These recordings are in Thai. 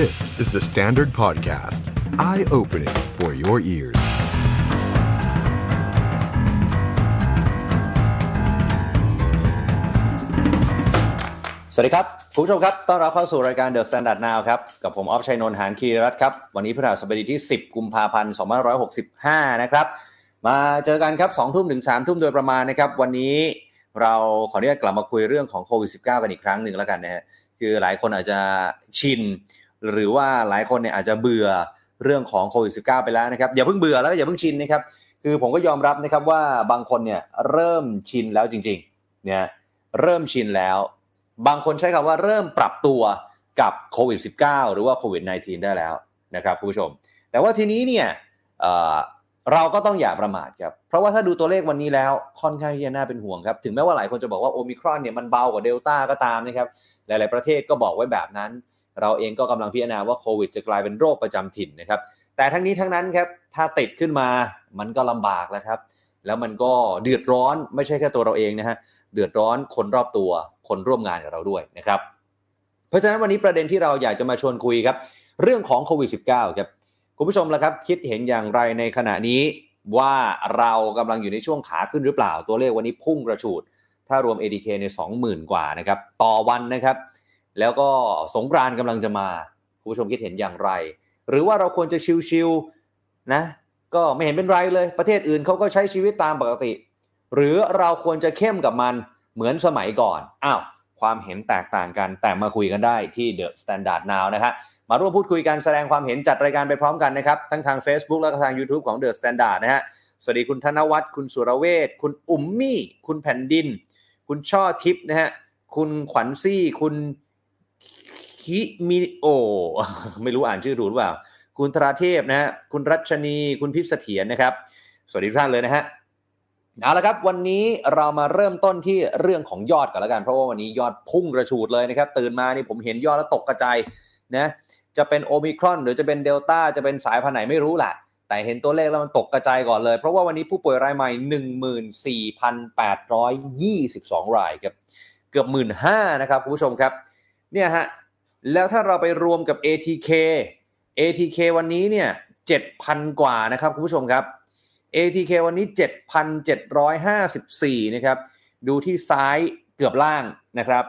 This is the Standard Podcast. Eye-opening for your ears. สวัสดีครับ ผู้ชมครับ ต้อนรับเข้าสู่รายการ The Standard Now ครับ กับผมออฟชัยนนท์หานคีรัตครับ วันนี้พฤหัสบดีที่ 10 กุมภาพันธ์ 2565 นะครับ มาเจอกันครับ 2 ทุ่มถึง 3 ทุ่มโดยประมาณนะครับ วันนี้เราขออนุญาตกลับมาคุยเรื่องของโควิด -19 กันอีกครั้งหนึ่งแล้วกันนะฮะ คือหลายคนอาจจะชิน หรือว่าหลายคนเนี่ยอาจจะเบื่อเรื่องของโควิด -19 ไปแล้วนะครับอย่าเพิ่งเบื่อแล้วก็อย่าเพิ่งชินนะครับคือผมก็ยอมรับนะครับว่าบางคนเนี่ยเริ่มชินแล้วจริงๆเนี่ยเริ่มชินแล้ว บางคนใช้คำว่าเริ่มปรับตัวกับโควิด -19 หรือว่าโควิด -19 ได้แล้วนะครับคุณผู้ชม แต่ว่าทีนี้เนี่ยเเราก็ต้องอย่าประมาทครับเพราะว่าถ้าดูตัวเลขวันนี้แล้วค่อนข้างที่จะน่าเป็นห่วงครับ ถึงแม้ว่าหลายคนจะบอกว่าโอมิครอนเนี่ยมันเบากว่าเดลต้าก็ตามนะครับหลาย ๆประเทศก็บอกไว้แบบนั้น เราเองก็กำลังพิจารณาว่าโควิดจะกลายเป็นโรคประจำถิ่นนะครับ แต่ทั้งนี้ทั้งนั้นครับถ้าติดขึ้นมามันก็ลำบากแล้วครับ แล้วมันก็เดือดร้อนไม่ใช่แค่ตัวเราเองนะฮะเดือดร้อนคนรอบตัวคนร่วมงานกับเราด้วยนะครับ เพราะฉะนั้นวันนี้ประเด็นที่เราอยากจะมาชวนคุยครับ เรื่องของโควิด -19 ครับคุณผู้ชมละครับคิดเห็นอย่างไรในขณะนี้ว่าเรากำลังอยู่ในช่วงขาขึ้นหรือเปล่า ตัวเลขวันนี้พุ่งกระฉูด ถ้ารวม ADK ใน 20,000 กว่านะครับต่อวันนะครับ แล้วก็สงกรานต์กำลังจะมาคุณผู้ชมคิดเห็นอย่างไร หรือว่าเราควรจะชิวๆนะก็ไม่เห็นเป็นไรเลย ประเทศอื่นเขาก็ใช้ชีวิตตามปกติ หรือเราควรจะเข้มกับมันเหมือนสมัยก่อนอ้าวความเห็นแตกต่างกัน แต่มาคุยกันได้ที่ The Standard Now นะฮะมาร่วมพูดคุยกันแสดงความเห็นจัดรายการไปพร้อมกันนะครับ ทั้งทาง Facebook และทาง YouTube ของ The Standard นะฮะสวัสดีคุณธนวัฒน์คุณสุรเวชคุณอุ๋มมี่ คุณแผ่นดิน คุณช่อทิพย์นะฮะคุณขวัญซี่ คุณ คิมิโอ ไม่รู้อ่านชื่อถูกหรือเปล่า คุณธราเทพนะฮะคุณรัชนี คุณพิษเสถียรนะครับ สวัสดีทุกท่านเลยนะฮะเอาละครับ วันนี้เรามาเริ่มต้นที่เรื่องของยอดกันแล้วกัน เพราะว่าวันนี้ยอดพุ่งกระฉูดเลยนะครับ ตื่นมานี่ผมเห็นยอดแล้วตกกระจายนะจะเป็นโอมิครอน หรือจะเป็นเดลต้าจะเป็นสายพันธุ์ไหนไม่รู้แหละแต่เห็นตัวเลขแล้วมันตกกระจายก่อนเลย เพราะว่าวันนี้ผู้ป่วยรายใหม่ 14,822 รายครับ เกือบ 1 5ื่นนะครับคุณผู้ชมครับเนี่ยฮะ แล้วถ้าเราไปรวมกับ ATK ATK วันนี้เนี่ย7,000 กว่านะครับคุณผู้ชมครับ ATK วันนี้ 7,754 นะครับ ดูที่ซ้ายเกือบล่างนะครับ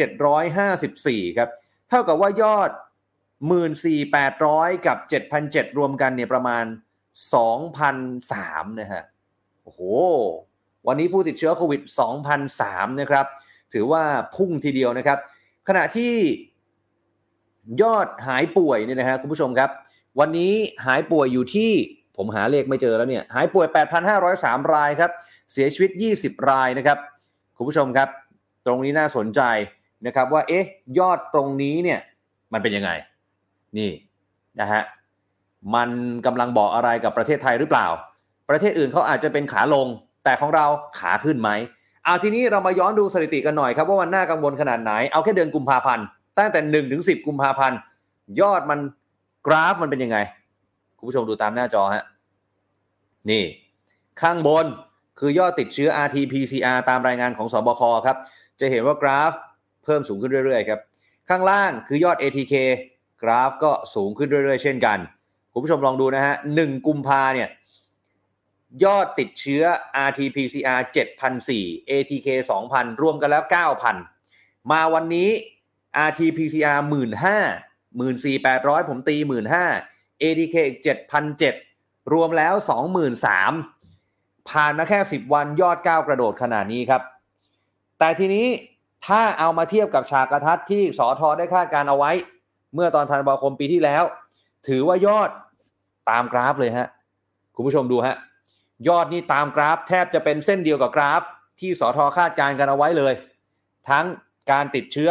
7,754 ครับ เท่ากับว่ายอด 14,800 กับ 7,700 รวมกันเนี่ยประมาณ 2,003นะฮะ โอ้โห วันนี้ผู้ติดเชื้อโควิด2,003นะครับ ถือว่าพุ่งทีเดียวนะครับ ขณะที่ยอดหายป่วยเนี่ยนะฮะคุณผู้ชมครับ วันนี้หายป่วยอยู่ที่ผมหาเลขไม่เจอแล้วเนี่ยหายป่วย 8,503 รายครับ เสียชีวิต 20 รายนะครับ คุณผู้ชมครับ ตรงนี้น่าสนใจนะครับว่าเอ๊ะยอดตรงนี้เนี่ยมันเป็นยังไง นี่นะฮะมันกำลังบอกอะไรกับประเทศไทยหรือเปล่า ประเทศอื่นเขาอาจจะเป็นขาลง แต่ของเราขาขึ้นไหม เอาทีนี้เรามาย้อนดูสถิติกันหน่อยครับว่ามันน่ากังวลขนาดไหน เอาแค่เดือนกุมภาพันธ์ ตั้งแต่1ถึง10กุมภาพันธ์ ยอดมันกราฟมันเป็นยังไง คุณผู้ชมดูตามหน้าจอฮะ นี่ ข้างบนคือยอดติดเชื้อ RT-PCR ตามรายงานของสบคครับ จะเห็นว่ากราฟเพิ่มสูงขึ้นเรื่อยๆครับ ข้างล่างคือยอด ATK กราฟก็สูงขึ้นเรื่อยๆ เช่นกัน คุณผู้ชมลองดูนะฮะ1กุมภาเนี่ย ยอดติดเชื้อ RT-PCR 7,004 ATK 2,000 รวมกันแล้ว 9,000 มาวันนี้ RT-PCR 15,000 14,800 ผมตี 15,000 ATK อีก7,007 รวมแล้ว 23,000 ผ่านมาแค่ 10 วันยอดก้าวกระโดดขนาดนี้ครับ แต่ทีนี้ถ้าเอามาเทียบกับฉากกระทัดที่สอทอได้คาดการเอาไว้ เมื่อตอนธันวาคมปีที่แล้ว ถือว่ายอดตามกราฟเลยฮะ คุณผู้ชมดูฮะ ยอดนี่ตามกราฟ แทบจะเป็นเส้นเดียวกับกราฟ ที่สอทอคาดการกันเอาไว้เลย ทั้งการติดเชื้อ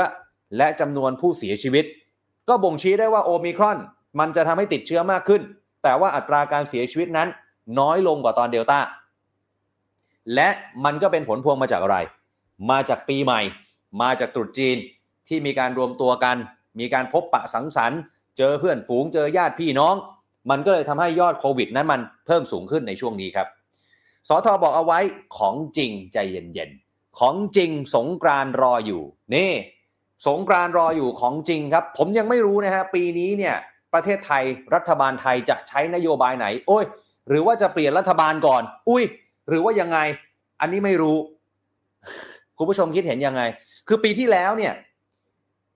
และจำนวนผู้เสียชีวิต ก็บ่งชี้ได้ว่าโอมิครอน มันจะทำให้ติดเชื้อมากขึ้น แต่ว่าอัตราการเสียชีวิตนั้น น้อยลงกว่าตอนเดลต้าและมันก็เป็นผลพวงมาจากอะไร มาจากปีใหม่ มาจากตรุษจีนที่มีการรวมตัวกัน มีการพบปะสังสรรค์ เจอเพื่อนฝูงเจอญาติพี่น้อง มันก็เลยทำให้ยอดโควิดนั้นมันเพิ่มสูงขึ้นในช่วงนี้ครับ สทบอกเอาไว้ของจริงใจเย็นๆ ของจริงสงกรานรออยู่ นี่ สงกรานรออยู่ของจริงครับ ผมยังไม่รู้นะฮะปีนี้เนี่ยประเทศไทยรัฐบาลไทยจะใช้นโยบายไหน โอ้ย หรือว่าจะเปลี่ยนรัฐบาลก่อน อุ้ย หรือว่ายังไง อันนี้ไม่รู้ คุณผู้ชมคิดเห็นยังไง คือปีที่แล้วเนี่ย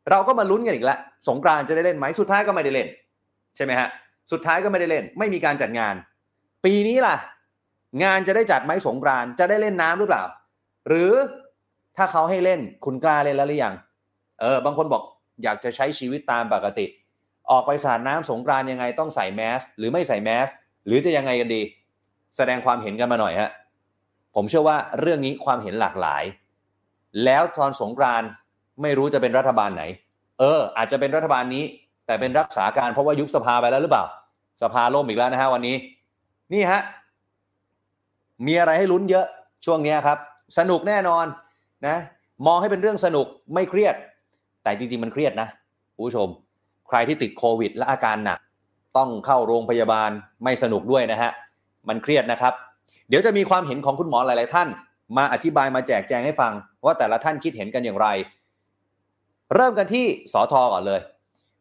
เราก็มาลุ้นกันอีกแล้วสงกรานจะได้เล่นไหมสุดท้ายก็ไม่ได้เล่น ใช่ไหมฮะ สุดท้ายก็ไม่ได้เล่น ไม่มีการจัดงาน ปีนี้ล่ะ งานจะได้จัดไหมสงกรานจะได้เล่นน้ำหรือเปล่า หรือถ้าเขาให้เล่นคุณกล้าเล่นแล้วหรือยังเออบางคนบอกอยากจะใช้ชีวิตตามปกติ ออกไปสาดน้ำสงกรานยังไงต้องใส่แมสหรือไม่ใส่แมสหรือจะยังไงกันดี แสดงความเห็นกันมาหน่อยฮะผมเชื่อว่าเรื่องนี้ความเห็นหลากหลาย แล้วตอนสงกรานไม่รู้จะเป็นรัฐบาลไหน เออ อาจจะเป็นรัฐบาลนี้ แต่เป็นรักษาการเพราะว่ายุบสภาไปแล้วหรือเปล่า สภาล่มอีกแล้วนะฮะวันนี้ นี่ฮะ มีอะไรให้ลุ้นเยอะช่วงนี้ครับ สนุกแน่นอนนะ มองให้เป็นเรื่องสนุกไม่เครียด แต่จริงๆมันเครียดนะผู้ชม ใครที่ติดโควิด และอาการหนัก ต้องเข้าโรงพยาบาลไม่สนุกด้วยนะฮะมันเครียดนะครับ เดี๋ยวจะมีความเห็นของคุณหมอหลาย ๆ ท่าน มาอธิบายมาแจกแจงให้ฟัง ว่าแต่ละท่านคิดเห็นกันอย่างไร เริ่มกันที่สอทอก่อนเลย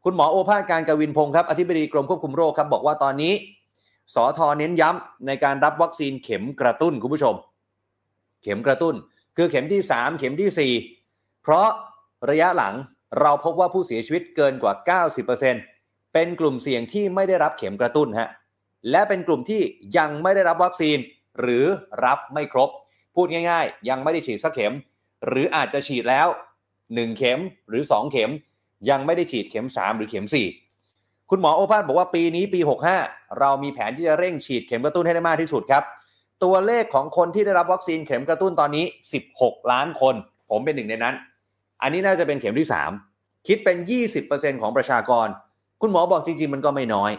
คุณหมอโอภาสการกวินพงศ์ครับอธิบดีกรมควบคุมโรคครับบอกว่าตอนนี้ สอทอเน้นย้ำในการรับวัคซีนเข็มกระตุ้นคุณผู้ชม เข็มกระตุ้น คือเข็มที่ 3 เข็มที่ 4 เพราะระยะหลังเราพบว่าผู้เสียชีวิตเกินกว่า 90%เป็นกลุ่มเสี่ยงที่ไม่ได้รับเข็มกระตุ้นฮะและเป็นกลุ่มที่ยังไม่ได้รับวัคซีน หรือรับไม่ครบ พูดง่าย ๆ ยังไม่ได้ฉีดสักเข็ม หรืออาจจะฉีดแล้ว 1 เข็มหรือ 2 เข็ม ยังไม่ได้ฉีดเข็ม 3 หรือเข็ม4 คุณหมอโอภาสบอกว่าปีนี้ปี 65 เรามีแผนที่จะเร่งฉีดเข็มกระตุ้นให้ได้มากที่สุดครับ ตัวเลขของคนที่ได้รับวัคซีนเข็มกระตุ้นตอนนี้ 16 ล้านคน ผมเป็นหนึ่งในนั้น อันนี้น่าจะเป็นเข็มที่ 3 คิดเป็น 20%ของประชากร คุณหมอบอกจริง ๆ มันก็ไม่น้อย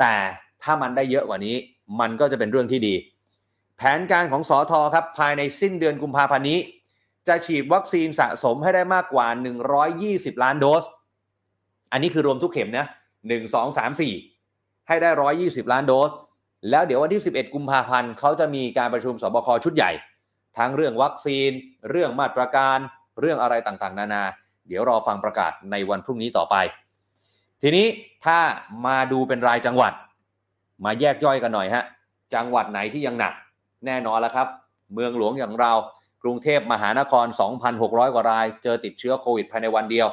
แต่ถ้ามันได้เยอะกว่านี้ มันก็จะเป็นเรื่องที่ดี แผนการของสอทอครับภายในสิ้นเดือนกุมภาพันธ์นี้ จะฉีดวัคซีนสะสมให้ได้มากกว่า 120 ล้านโดส อันนี้คือรวมทุกเข็มนะ 1 2 3 4 ให้ได้ 120 ล้านโดส แล้วเดี๋ยววันที่ 11 กุมภาพันธ์เขาจะมีการประชุมสบคชุดใหญ่ ทั้งเรื่องวัคซีน เรื่องมาตรการ เรื่องอะไรต่างๆ นานา เดี๋ยวรอฟังประกาศในวันพรุ่งนี้ต่อไป ทีนี้ถ้ามาดูเป็นรายจังหวัด มาแยกย่อยกันหน่อยฮะ จังหวัดไหนที่ยังหนัก แน่นอนแล้วครับ เมืองหลวงอย่างเรากรุงเทพมหานคร 2,600 กว่าราย เจอติดเชื้อโควิดภายในวันเดียว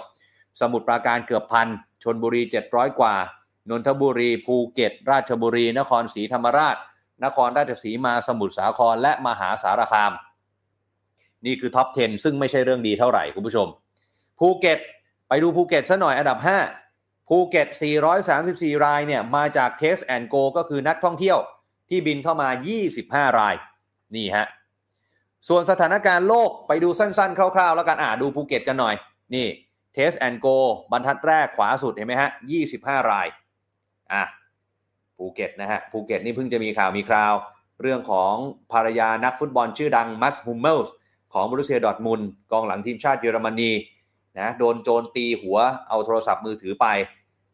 สมุทรปราการเกือบพัน ชนบุรี 700 กว่านนทบุรี ภูเก็ต ราชบุรี นครศรีธรรมราช นครราชสีมาสมุทรสาคร และมหาสารคาม นี่คือท็อป 10 ซึ่งไม่ใช่เรื่องดีเท่าไหร่คุณผู้ชม ภูเก็ตไปดูภูเก็ตซะหน่อยอันดับ 5 ภูเก็ต 434 รายเนี่ยมาจาก Test and Go ก็คือนักท่องเที่ยวที่บินเข้ามา 25 ราย นี่ฮะ ส่วนสถานการณ์โลกไปดูสั้นๆ คร่าวๆ แล้วกันอ่าดูภูเก็ตกันหน่อย นี่ Test and Go บรรทัดแรกขวาสุดเห็นไหมฮะ25รายอะภูเก็ตนะฮะภูเก็ตนี่เพิ่งจะมีข่าวมีคราว เรื่องของภรรยานักฟุตบอลชื่อดังมัตส์ ฮุมเมิลส์ของบรูเซียดอร์ทมุนกองหลังทีมชาติเยอรมนีนะโดนโจรตีหัวเอาโทรศัพท์มือถือไป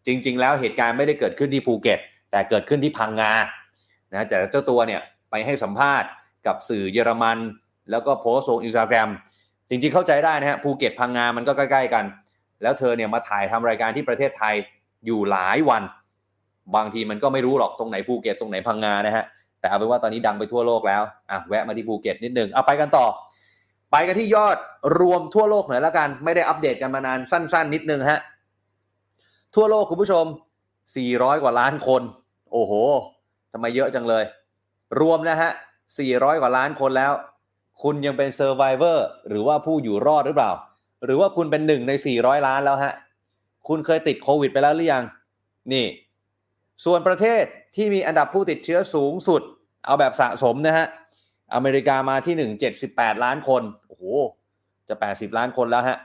จริง ๆ แล้วเหตุการณ์ไม่ได้เกิดขึ้นที่ภูเก็ต แต่เกิดขึ้นที่พังงานะแต่เจ้าตัวเนี่ยไปให้สัมภาษณ์กับสื่อเยอรมัน แล้วก็โพสต์ลงอินสตาแกรมจริงๆเข้าใจได้นะฮะภูเก็ตพังงามันก็ใกล้ๆกัน แล้วเธอเนี่ยมาถ่ายทำรายการที่ประเทศไทยอยู่หลายวัน บางทีมันก็ไม่รู้หรอกตรงไหนภูเก็ตตรงไหนพังงานะฮะแต่เอาเป็นว่าตอนนี้ดังไปทั่วโลกแล้วอะแวะมาที่ภูเก็ตนิดนึงเอาไปกันต่อ ไปกันที่ยอดรวมทั่วโลกหน่อยละกันไม่ได้อัปเดตกันมานานสั้น ๆ นิดนึงฮะทั่วโลกคุณผู้ชม 400 กว่าล้านคน โอ้โหทำไมเยอะจังเลย รวมนะฮะ400 กว่าล้านคนแล้ว คุณยังเป็น survivor หรือว่าผู้อยู่รอดหรือเปล่า หรือว่าคุณเป็นหนึ่งใน 400 ล้านแล้วฮะ คุณเคยติดโควิดไปแล้วหรือยัง นี่ ส่วนประเทศที่มีอันดับผู้ติดเชื้อสูงสุด เอาแบบสะสมนะฮะ อเมริกามาที่ 1 78 ล้านคน โอ้โห จะ 80 ล้านคนแล้วฮะ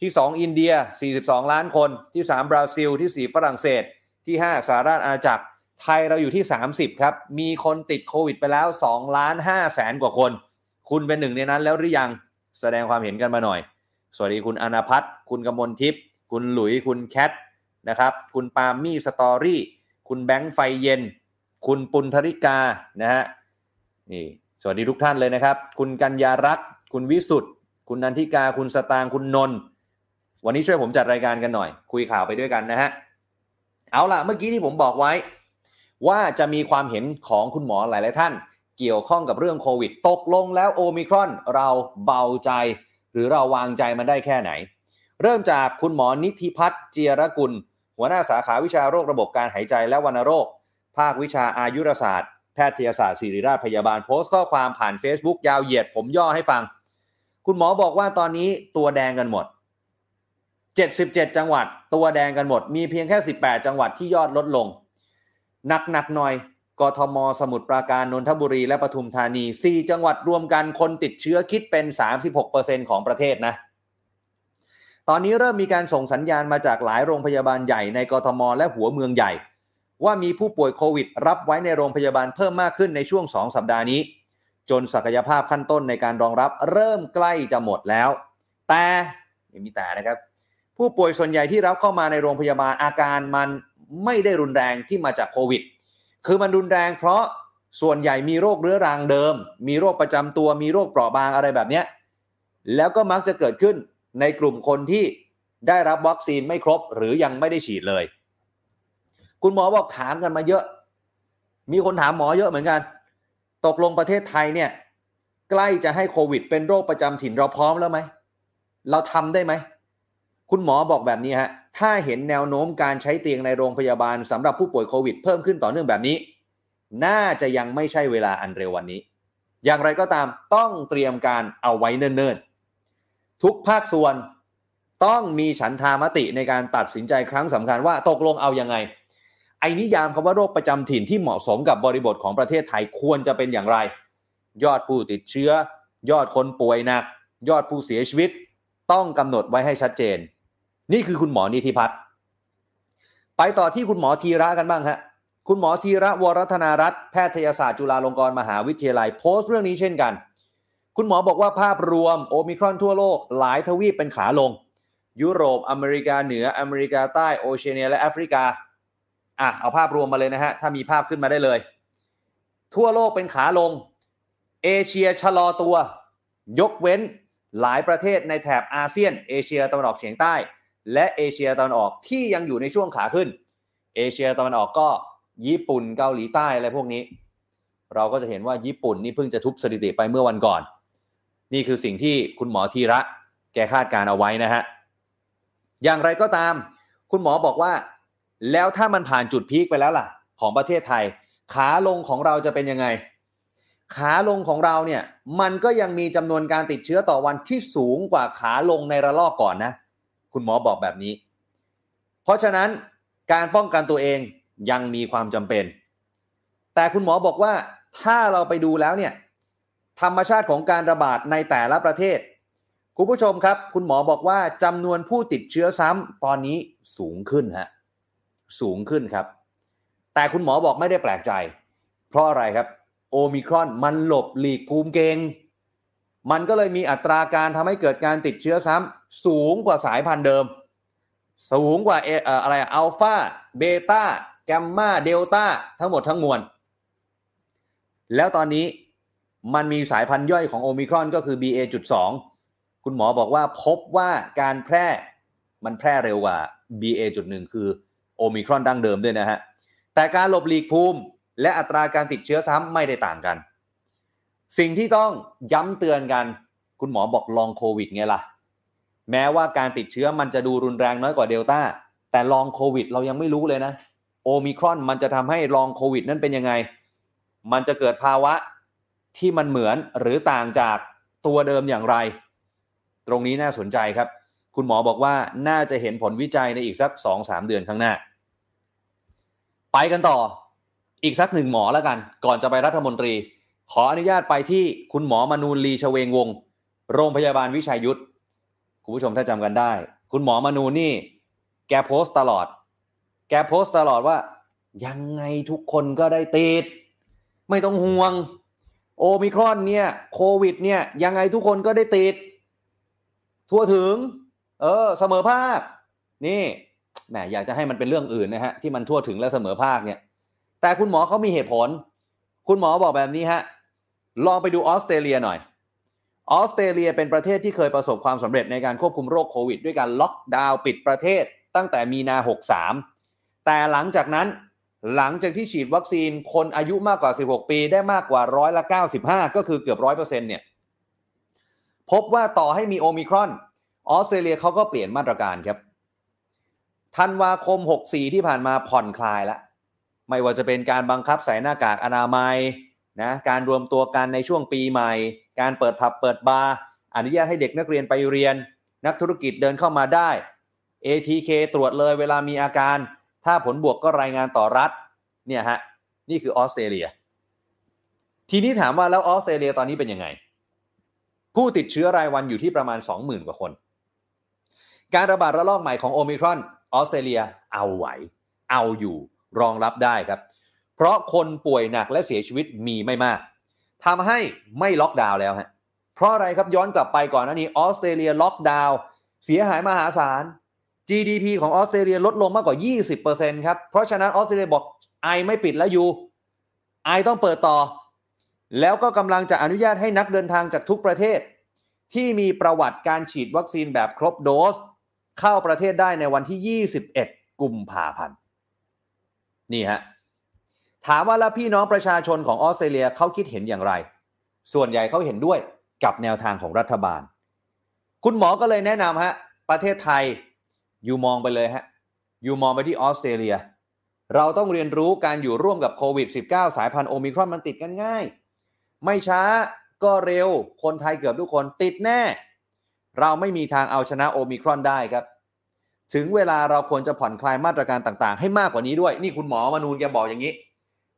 ที่ 2 อินเดีย 42 ล้านคน ที่ 3 บราซิล ที่ 4 ฝรั่งเศส ที่ 5สหราชอาณาจักร ไทยเราอยู่ที่ 30 ครับ มีคนติดโควิดไปแล้ว2ล้าน5แสนกว่าคน คุณเป็นหนึ่งในนั้นแล้วหรือยัง แสดงความเห็นกันมาหน่อย สวัสดีคุณอนาพัฒน์คุณกมลทิพย์คุณหลุยคุณแคทนะครับ คุณปามี่สตอรี่คุณแบงค์ไฟเย็น คุณปุณธริกานะฮะนี่สวัสดีทุกท่านเลยนะครับ คุณกัญญารักษ์ คุณวิสุทธ์คุณนันทิกา คุณสตางคุณนนท์วันนี้ช่วยผมจัดรายการกันหน่อย คุยข่าวไปด้วยกันนะฮะเอาล่ะเมื่อกี้ที่ผมบอกไว้ ว่าจะมีความเห็นของคุณหมอหลาย ๆ ท่าน เกี่ยวข้องกับเรื่องโควิด ตกลงแล้วโอมิครอนเราเบาใจ หรือเราวางใจมันได้แค่ไหน เริ่มจากคุณหมอนิธิพัฒน์เจียรกุล หัวหน้าสาขาวิชาโรคระบบการหายใจและวัณโรค ภาควิชาอายุรศาสตร์ แพทยศาสตร์ศิริราชพยาบาลโพสต์ข้อความผ่าน Facebook ยาวเหยียดผมย่อให้ฟัง คุณหมอบอกว่าตอนนี้ตัวแดงกันหมด 77 จังหวัด ตัวแดงกันหมด มีเพียงแค่ 18 จังหวัดที่ยอดลดลงหนักหนักหน่อย กทม สมุทรปราการ นนทบุรี และปทุมธานี 4 จังหวัดรวมกันคนติดเชื้อคิดเป็น 36%ของประเทศนะ ตอนนี้เริ่มมีการส่งสัญญาณมาจากหลายโรงพยาบาลใหญ่ในกทม และหัวเมืองใหญ่ ว่ามีผู้ป่วยโควิด รับไว้ในโรงพยาบาลเพิ่มมากขึ้นในช่วง 2 สัปดาห์นี้ จนศักยภาพขั้นต้นในการรองรับเริ่มใกล้จะหมดแล้ว แต่มีแต่นะครับ ผู้ป่วยส่วนใหญ่ที่รับเข้ามาในโรงพยาบาลอาการมันไม่ได้รุนแรงที่มาจากโควิด คือมันรุนแรงเพราะส่วนใหญ่มีโรคเรื้อรังเดิม มีโรคประจำตัว มีโรคเปราะบางอะไรแบบเนี้ยแล้วก็มักจะเกิดขึ้นในกลุ่มคนที่ได้รับวัคซีนไม่ครบหรือยังไม่ได้ฉีดเลย คุณหมอบอกถามกันมาเยอะ มีคนถามหมอเยอะเหมือนกัน ตกลงประเทศไทยเนี่ย ใกล้จะให้โควิด เป็นโรคประจำถิ่นเราพร้อมแล้วไหม เราทำได้ไหม คุณหมอบอกแบบนี้ฮะ ถ้าเห็นแนวโน้มการใช้เตียงในโรงพยาบาลสำหรับผู้ป่วยโควิดเพิ่มขึ้นต่อเนื่องแบบนี้ น่าจะยังไม่ใช่เวลาอันเร็ววันนี้ อย่างไรก็ตามต้องเตรียมการเอาไว้เนิ่นๆ ทุกภาคส่วนต้องมีฉันทามติในการตัดสินใจครั้งสำคัญว่าตกลงเอายังไง ไอ้นิยามคำว่าโรคประจำถิ่นที่เหมาะสมกับบริบทของประเทศไทยควรจะเป็นอย่างไร ยอดผู้ติดเชื้อ ยอดคนป่วยหนัก ยอดผู้เสียชีวิต ต้องกำหนดไว้ให้ชัดเจน นี่คือคุณหมอนิธิพัฒน์ไปต่อที่คุณหมอธีระกันบ้างฮะคุณหมอธีระวรัฒนารัตน์แพทยศาสตร์จุฬาลงกรณ์มหาวิทยาลัยโพสต์เรื่องนี้เช่นกัน คุณหมอบอกว่าภาพรวมโอมิครอนทั่วโลกหลายทวีปเป็นขาลง ยุโรป อเมริกาเหนืออเมริกาใต้โอเชียเนียและแอฟริกาอะเอาภาพรวมมาเลยนะฮะ ถ้ามีภาพขึ้นมาได้เลย ทั่วโลกเป็นขาลง เอเชียชะลอตัว ยกเว้นหลายประเทศในแถบอาเซียน เอเชียตะวันออกเฉียงใต้ และเอเชียตะวันออกที่ยังอยู่ในช่วงขาขึ้น เอเชียตะวันออกก็ญี่ปุ่นเกาหลีใต้อะไรพวกนี้ เราก็จะเห็นว่าญี่ปุ่นนี่เพิ่งจะทุบสถิติไปเมื่อวันก่อน นี่คือสิ่งที่คุณหมอธีระแกคาดการเอาไว้นะฮะอย่างไรก็ตาม คุณหมอบอกว่า แล้วถ้ามันผ่านจุดพีคไปแล้วล่ะ ของประเทศไทย ขาลงของเราจะเป็นยังไง ขาลงของเราเนี่ย มันก็ยังมีจำนวนการติดเชื้อต่อวันที่สูงกว่าขาลงในระลอกก่อนนะ คุณหมอบอกแบบนี้ เพราะฉะนั้นการป้องกันตัวเองยังมีความจำเป็น แต่คุณหมอบอกว่าถ้าเราไปดูแล้วเนี่ยธรรมชาติของการระบาดในแต่ละประเทศ คุณผู้ชมครับ คุณหมอบอกว่าจำนวนผู้ติดเชื้อซ้ำตอนนี้สูงขึ้นฮะสูงขึ้นครับ แต่คุณหมอบอกไม่ได้แปลกใจ เพราะอะไรครับ โอมิครอนมันหลบหลีกภูมิเกง มันก็เลยมีอัตราการทำให้เกิดการติดเชื้อซ้ำ สูงกว่าสายพันธุ์เดิม สูงกว่าเอออะไรอัลฟาเบต้าแกมมาเดลต้าทั้งหมดทั้งมวล แล้วตอนนี้มันมีสายพันธุ์ย่อยของโอมิครอนก็คือ BA.2 คุณหมอบอกว่าพบว่าการแพร่มันแพร่เร็วกว่า BA.1 คือโอมิครอนดั้งเดิมด้วยนะฮะ แต่การหลบหลีกภูมิ และอัตราการติดเชื้อซ้ำไม่ได้ต่างกัน สิ่งที่ต้องย้ำเตือนกัน คุณหมอบอกลองโควิดไงล่ะ แม้ว่าการติดเชื้อมันจะดูรุนแรงน้อยกว่าเดลต้าแต่ลองโควิดเรายังไม่รู้เลยนะ โอมิครอนมันจะทำให้ลองโควิดนั้นเป็นยังไง มันจะเกิดภาวะที่มันเหมือนหรือต่างจากตัวเดิมอย่างไร ตรงนี้น่าสนใจครับ คุณหมอบอกว่าน่าจะเห็นผลวิจัยในอีกสักสองสามเดือนข้างหน้า ไปกันต่ออีกสักหนึ่งหมอแล้วกัน ก่อนจะไปรัฐมนตรี ขออนุญาตไปที่คุณหมอมนูนลีชเวงวง โรงพยาบาลวิชัยยุทธ คุณผู้ชมถ้าจำกันได้ คุณหมอมนูนนี่ แกโพสต์ตลอด แกโพสต์ตลอดว่า ยังไงทุกคนก็ได้ติด ไม่ต้องห่วง โอมิครอนเนี่ยโควิด เนี่ย ยังไงทุกคนก็ได้ติด ทั่วถึง เออ เสมอภาค นี่แหมอยากจะให้มันเป็นเรื่องอื่นนะฮะที่มันทั่วถึงและเสมอภาคเนี่ย แต่คุณหมอเขามีเหตุผล คุณหมอบอกแบบนี้ฮะ ลองไปดูออสเตรเลียหน่อย ออสเตรเลียเป็นประเทศที่เคยประสบความสำเร็จในการควบคุมโรคโควิด ด้วยการล็อกดาวน์ปิดประเทศตั้งแต่มีนา 63 แต่หลังจากนั้นหลังจากที่ฉีดวัคซีนคนอายุมากกว่า 16 ปีได้มากกว่าร้อยละ 95 ก็คือเกือบร้อยเปอร์เซ็นต์เนี่ยพบว่าต่อให้มีโอมิครอนออสเตรเลียเขาก็เปลี่ยนมาตรการครับธันวาคม 64 ที่ผ่านมาผ่อนคลายแล้วไม่ว่าจะเป็นการบังคับใส่หน้ากากอนามัย นะการรวมตัวกันในช่วงปีใหม่ การเปิดผับเปิดบาร์อนุญาตให้เด็กนักเรียนไปเรียน นักธุรกิจเดินเข้ามาได้ ATK ตรวจเลยเวลามีอาการ ถ้าผลบวกก็รายงานต่อรัฐเนี่ยฮะนี่คือออสเตรเลีย ทีนี้ถามว่าแล้วออสเตรเลียตอนนี้เป็นยังไง ผู้ติดเชื้อรายวันอยู่ที่ประมาณ 20,000 กว่าคน การระบาดระลอกใหม่ของโอมิครอนออสเตรเลียเอาไหว เอาอยู่รองรับได้ครับ เพราะคนป่วยหนักและเสียชีวิตมีไม่มากทำให้ไม่ล็อกดาวน์แล้วฮะเพราะอะไรครับย้อนกลับไปก่อนหน้านี้ออสเตรเลียล็อกดาวน์เสียหายมหาศาล GDP ของออสเตรเลียลดลงมากกว่า 20%ครับ เพราะฉะนั้นออสเตรเลียบอกไอไม่ปิดแล้วอยู่ไอต้องเปิดต่อ แล้วก็กำลังจะอนุญาตให้นักเดินทางจากทุกประเทศ ที่มีประวัติการฉีดวัคซีนแบบครบโดส เข้าประเทศได้ในวันที่ 21 กุมภาพันธ์นี่ฮะ ถามว่าแล้วพี่น้องประชาชนของออสเตรเลียเขาคิดเห็นอย่างไร ส่วนใหญ่เขาเห็นด้วยกับแนวทางของรัฐบาล คุณหมอก็เลยแนะนำฮะ ประเทศไทยอยู่มองไปเลยฮะ อยู่มองไปที่ออสเตรเลีย เราต้องเรียนรู้การอยู่ร่วมกับโควิด -19 สายพันธุ์โอมิครอนมันติดกันง่าย ไม่ช้าก็เร็ว คนไทยเกือบทุกคนติดแน่ เราไม่มีทางเอาชนะโอมิครอนได้ครับ ถึงเวลาเราควรจะผ่อนคลายมาตรการต่างๆ ให้มากกว่านี้ด้วย นี่คุณหมอมนูนแกบอกอย่างนี้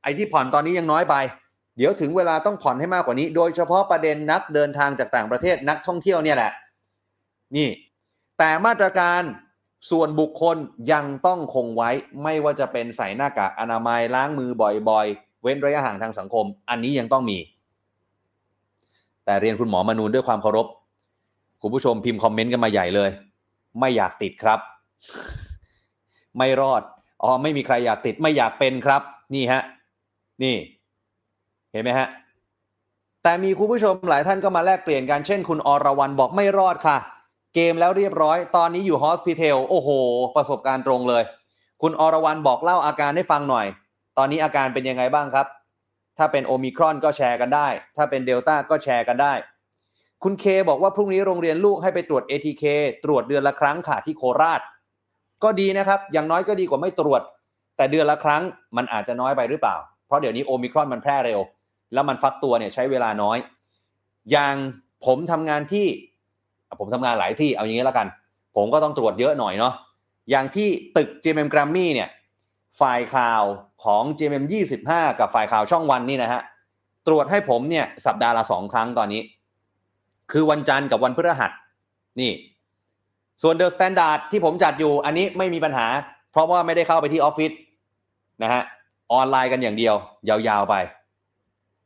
ไอ้ที่ผ่อนตอนนี้ยังน้อยไป เดี๋ยวถึงเวลาต้องผ่อนให้มากกว่านี้ โดยเฉพาะประเด็นนักเดินทางจากต่างประเทศนักท่องเที่ยวเนี่ยแหละ นี่ แต่มาตรการส่วนบุคคลยังต้องคงไว้ไม่ว่าจะเป็นใส่หน้ากากอนามัยล้างมือบ่อยๆ เว้นระยะห่างทางสังคม อันนี้ยังต้องมี แต่เรียนคุณหมอมนูนด้วยความเคารพ คุณผู้ชมพิมพ์คอมเมนต์กันมาใหญ่เลย ไม่อยากติดครับ ไม่รอดอ๋อไม่มีใครอยากติดไม่อยากเป็นครับ นี่ฮะ นี่ เห็นไหมฮะ แต่มีคุณผู้ชมหลายท่านก็มาแลกเปลี่ยนกันเช่นคุณอรวรันบอกไม่รอดค่ะ เกมแล้วเรียบร้อย ตอนนี้อยู่ฮอสพิทอลโอ้โห ประสบการณ์ตรงเลย คุณอรวรันบอกเล่าอาการให้ฟังหน่อย ตอนนี้อาการเป็นยังไงบ้างครับ ถ้าเป็นโอมิครอนก็แชร์กันได้ ถ้าเป็นเดลต้าก็แชร์กันได้ คุณเคบอกว่าพรุ่งนี้โรงเรียนลูกให้ไปตรวจ ATK ตรวจเดือนละครั้งค่ะที่โคราช ก็ดีนะครับ อย่างน้อยก็ดีกว่าไม่ตรวจ แต่เดือนละครั้งมันอาจจะน้อยไปหรือเปล่า เพราะเดี๋ยวนี้โอมิครอนมันแพร่เร็ว แล้วมันฟักตัวเนี่ยใช้เวลาน้อย อย่างผมทำงานที่ ผมทำงานหลายที่เอาอย่างนี้แล้วกัน ผมก็ต้องตรวจเยอะหน่อยเนาะอย่างที่ตึก GMM Grammy เนี่ยฝ่ายข่าวของ GMM 25 กับฝ่ายข่าวช่องวันนี่นะฮะตรวจให้ผมเนี่ยสัปดาห์ละสองครั้งตอนนี้ คือวันจันทร์กับวันพฤหัสนี่ส่วน The Standard ที่ผมจัดอยู่อันนี้ไม่มีปัญหา เพราะว่าไม่ได้เข้าไปที่ออฟฟิศนะฮะ ออนไลน์กันอย่างเดียว ยาวๆไป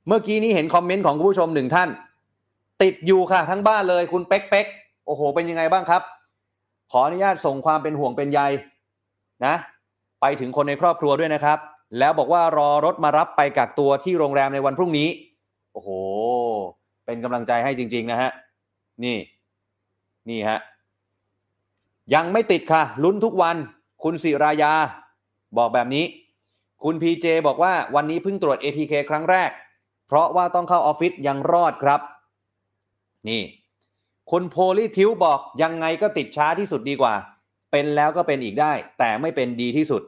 เมื่อกี้นี้เห็นคอมเมนต์ของคุณผู้ชมหนึ่งท่าน ติดอยู่ค่ะ ทั้งบ้านเลยคุณเป๊กเป๊กโอ้โห เป็นยังไงบ้างครับ ขออนุญาตส่งความเป็นห่วงเป็นใยนะ ไปถึงคนในครอบครัวด้วยนะครับ แล้วบอกว่ารอรถมารับไปกักตัวที่โรงแรมในวันพรุ่งนี้ โอ้โห เป็นกำลังใจให้จริง ๆ นะฮะ นี่ นี่ฮะ ยังไม่ติดค่ะ ลุ้นทุกวัน คุณสิรายา บอกแบบนี้ คุณพีเจบอกว่าวันนี้เพิ่งตรวจ ATK ครั้งแรก เพราะว่าต้องเข้าออฟฟิศยังรอดครับ นี่ คุณโพลีทิวบอกยังไงก็ติดช้าที่สุดดีกว่า เป็นแล้วก็เป็นอีกได้ แต่ไม่เป็นดีที่สุด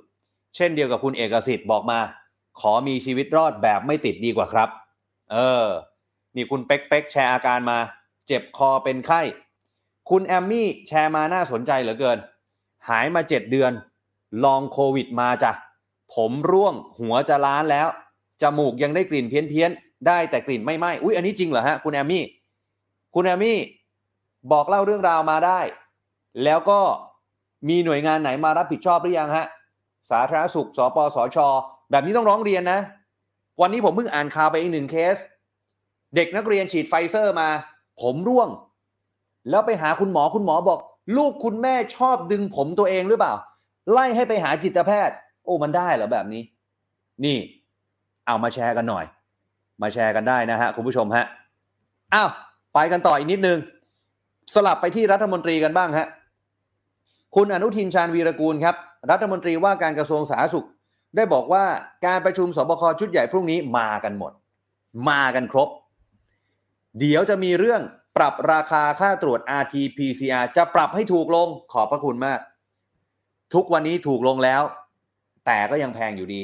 เช่นเดียวกับคุณเอกสิทธิ์บอกมา ขอมีชีวิตรอดแบบไม่ติดดีกว่าครับ เออ นี่คุณเป๊กเป๊กแชร์อาการมา เจ็บคอเป็นไข้ คุณแอมมี่แชร์มาน่าสนใจเหลือเกิน หายมาเจ็ดเดือน ลองโควิดมาจ้ะ ผมร่วงหัวจะล้านแล้ว จมูกยังได้กลิ่นเพี้ยนเพียนได้แต่กลิ่นไม่ไหม้อุ้ยอันนี้จริงเหรอฮะคุณแอมมี่ คุณแอมี่บอกเล่าเรื่องราวมาได้ แล้วก็มีหน่วยงานไหนมารับผิดชอบหรือยังฮะ สาธารณสุข สปสช แบบนี้ต้องร้องเรียนนะ วันนี้ผมเพิ่งอ่านข่าวไปอีกหนึ่งเคส เด็กนักเรียนฉีดไฟเซอร์มา ผมร่วง แล้วไปหาคุณหมอคุณหมอบอก ลูกคุณแม่ชอบดึงผมตัวเองหรือเปล่า ไล่ให้ไปหาจิตแพทย์ โอ้มันได้เหรอแบบนี้ นี่เอามาแชร์กันหน่อย มาแชร์กันได้นะฮะคุณผู้ชมฮะอ้าวไปกันต่ออีกนิดนึง สลับไปที่รัฐมนตรีกันบ้างฮะคุณอนุทินชาญวีรกูลครับ รัฐมนตรีว่าการกระทรวงสาธารณสุข ได้บอกว่าการประชุมสบคชุดใหญ่พรุ่งนี้มากันหมด มากันครบ เดี๋ยวจะมีเรื่องปรับราคาค่าตรวจ RT-PCR จะปรับให้ถูกลงขอบพระคุณมาก ทุกวันนี้ถูกลงแล้ว แต่ก็ยังแพงอยู่ดี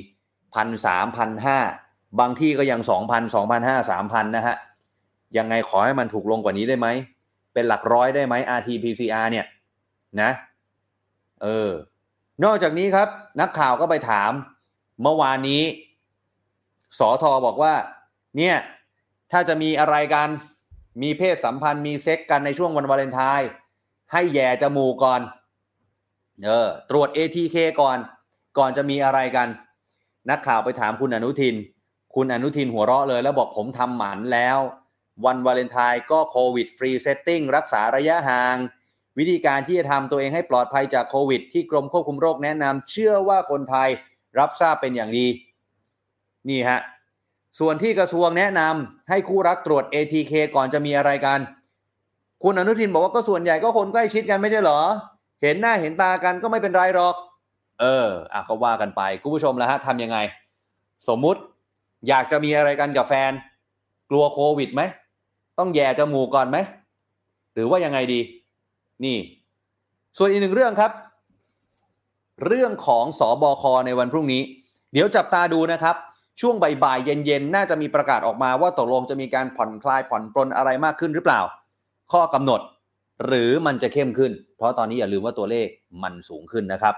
พันสามพันห้าบางที่ก็ยังสองพันสองพันห้าสามพันนะฮะ ยังไงขอให้มันถูกลงกว่านี้ได้ไหม เป็นหลักร้อยได้ไหม RT-PCR เนี่ยนะ เออ นอกจากนี้ครับ นักข่าวก็ไปถาม เมื่อวานนี้ สอทอบอกว่า เนี่ย ถ้าจะมีอะไรกัน มีเพศสัมพันธ์มีเซ็กกันในช่วงวันวาเลนไทน์ให้แย่จมูกก่อน เออ ตรวจ ATK ก่อน ก่อนจะมีอะไรกัน นักข่าวไปถามคุณอนุทิน คุณอนุทินหัวเราะเลย แล้วบอกผมทำหมันแล้ว วันวาเลนไทน์ก็โควิด free setting รักษาระยะห่าง วิธีการที่จะทำตัวเองให้ปลอดภัยจากโควิด ที่กรมควบคุมโรคแนะนำเชื่อว่าคนไทยรับทราบเป็นอย่างดี นี่ฮะส่วนที่กระทรวงแนะนำให้คู่รักตรวจ ATK ก่อนจะมีอะไรกัน คุณอนุทินบอกว่าก็ส่วนใหญ่ก็คนใกล้ชิดกันไม่ใช่เหรอ เห็นหน้าเห็นตากันก็ไม่เป็นไรหรอก เอออะก็ว่ากันไปคุณผู้ชมแล้วฮะทำยังไง สมมุติอยากจะมีอะไรกันกับแฟน กลัวโควิดไหม ต้องแย่จมูกก่อนไหม หรือว่ายังไงดี นี่ ส่วนอีกหนึ่งเรื่องครับ เรื่องของสอบอคในวันพรุ่งนี้ เดี๋ยวจับตาดูนะครับ ช่วงบ่ายๆเย็นๆ น่าจะมีประกาศออกมาว่าตกลงจะมีการผ่อนคลายผ่อนปลนอะไรมากขึ้นหรือเปล่า ข้อกำหนด หรือมันจะเข้มขึ้น เพราะตอนนี้อย่าลืมว่าตัวเลขมันสูงขึ้นนะครับ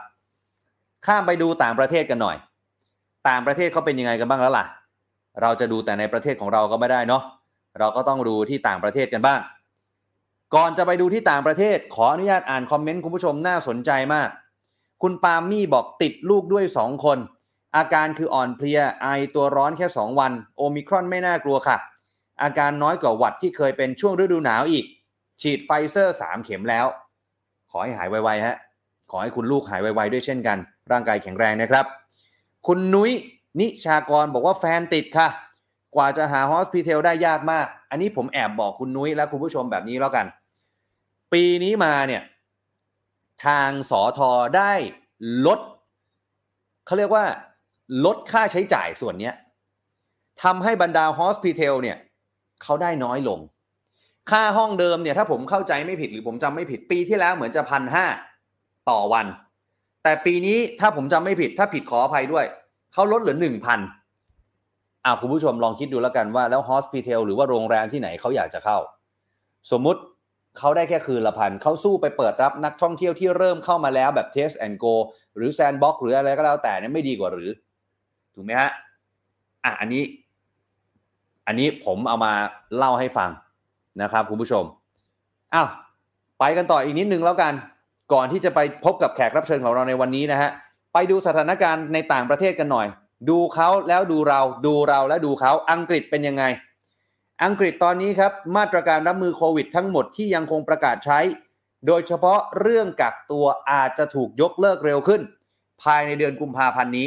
ข้ามไปดูต่างประเทศกันหน่อย ต่างประเทศเขาเป็นยังไงกันบ้างแล้วล่ะ เราจะดูแต่ในประเทศของเราก็ไม่ได้เนาะเราก็ต้องดูที่ต่างประเทศกันบ้าง ก่อนจะไปดูที่ต่างประเทศ ขออนุญาตอ่านคอมเมนต์คุณผู้ชมน่าสนใจมาก คุณปาล์มมี่บอกติดลูกด้วย 2 คน อาการคืออ่อนเพลียไอตัวร้อนแค่ 2 วัน โอมิครอนไม่น่ากลัวค่ะ อาการน้อยกว่าหวัดที่เคยเป็นช่วงฤดูหนาวอีก ฉีดไฟเซอร์ 3 เข็มแล้ว ขอให้หายไวๆฮะขอให้คุณลูกหายไวๆด้วยเช่นกัน ร่างกายแข็งแรงนะครับ คุณนุ้ยนิชากรบอกว่าแฟนติดค่ะ กว่าจะหาฮอสพิเทลได้ยากมาก อันนี้ผมแอบบอกคุณนุ้ยและคุณผู้ชมแบบนี้แล้วกัน ปีนี้มาเนี่ย ทางสอทอได้ลดเขาเรียกว่าลดค่าใช้จ่ายส่วนนี้ทำให้บรรดาฮอสพิเทลเนี่ยเขาได้น้อยลง ค่าห้องเดิมเนี่ยถ้าผมเข้าใจไม่ผิดหรือผมจำไม่ผิดปีที่แล้วเหมือนจะพันห้าต่อวัน แต่ปีนี้ถ้าผมจำไม่ผิด ถ้าผิดขออภัยด้วย เขาลดเหลือหนึ่งพันอ่าคุณผู้ชมลองคิดดูแล้วกันว่าแล้วฮอสพิเทลหรือว่าโรงแรมที่ไหนเขาอยากจะเข้า สมมุติเขาได้แค่คืนละพันเขาสู้ไปเปิดรับนักท่องเที่ยวที่เริ่มเข้ามาแล้วแบบ Test and Go หรือ Sandbox หรืออะไรก็แล้วแต่เนี่ยไม่ดีกว่าหรือ ถูกไหมฮะอะอันนี้ อันนี้ผมเอามาเล่าให้ฟังนะครับคุณผู้ชมอ้าวไปกันต่ออีกนิดนึงแล้วกัน ก่อนที่จะไปพบกับแขกรับเชิญของเราในวันนี้นะฮะไปดูสถานการณ์ในต่างประเทศกันหน่อย ดูเขาแล้วดูเราดูเราแล้วดูเขาอังกฤษเป็นยังไง อังกฤษตอนนี้ครับมาตรการรับมือโควิดทั้งหมดที่ยังคงประกาศใช้ โดยเฉพาะเรื่องกักตัวอาจจะถูกยกเลิกเร็วขึ้น ภายในเดือนกุมภาพันธ์นี้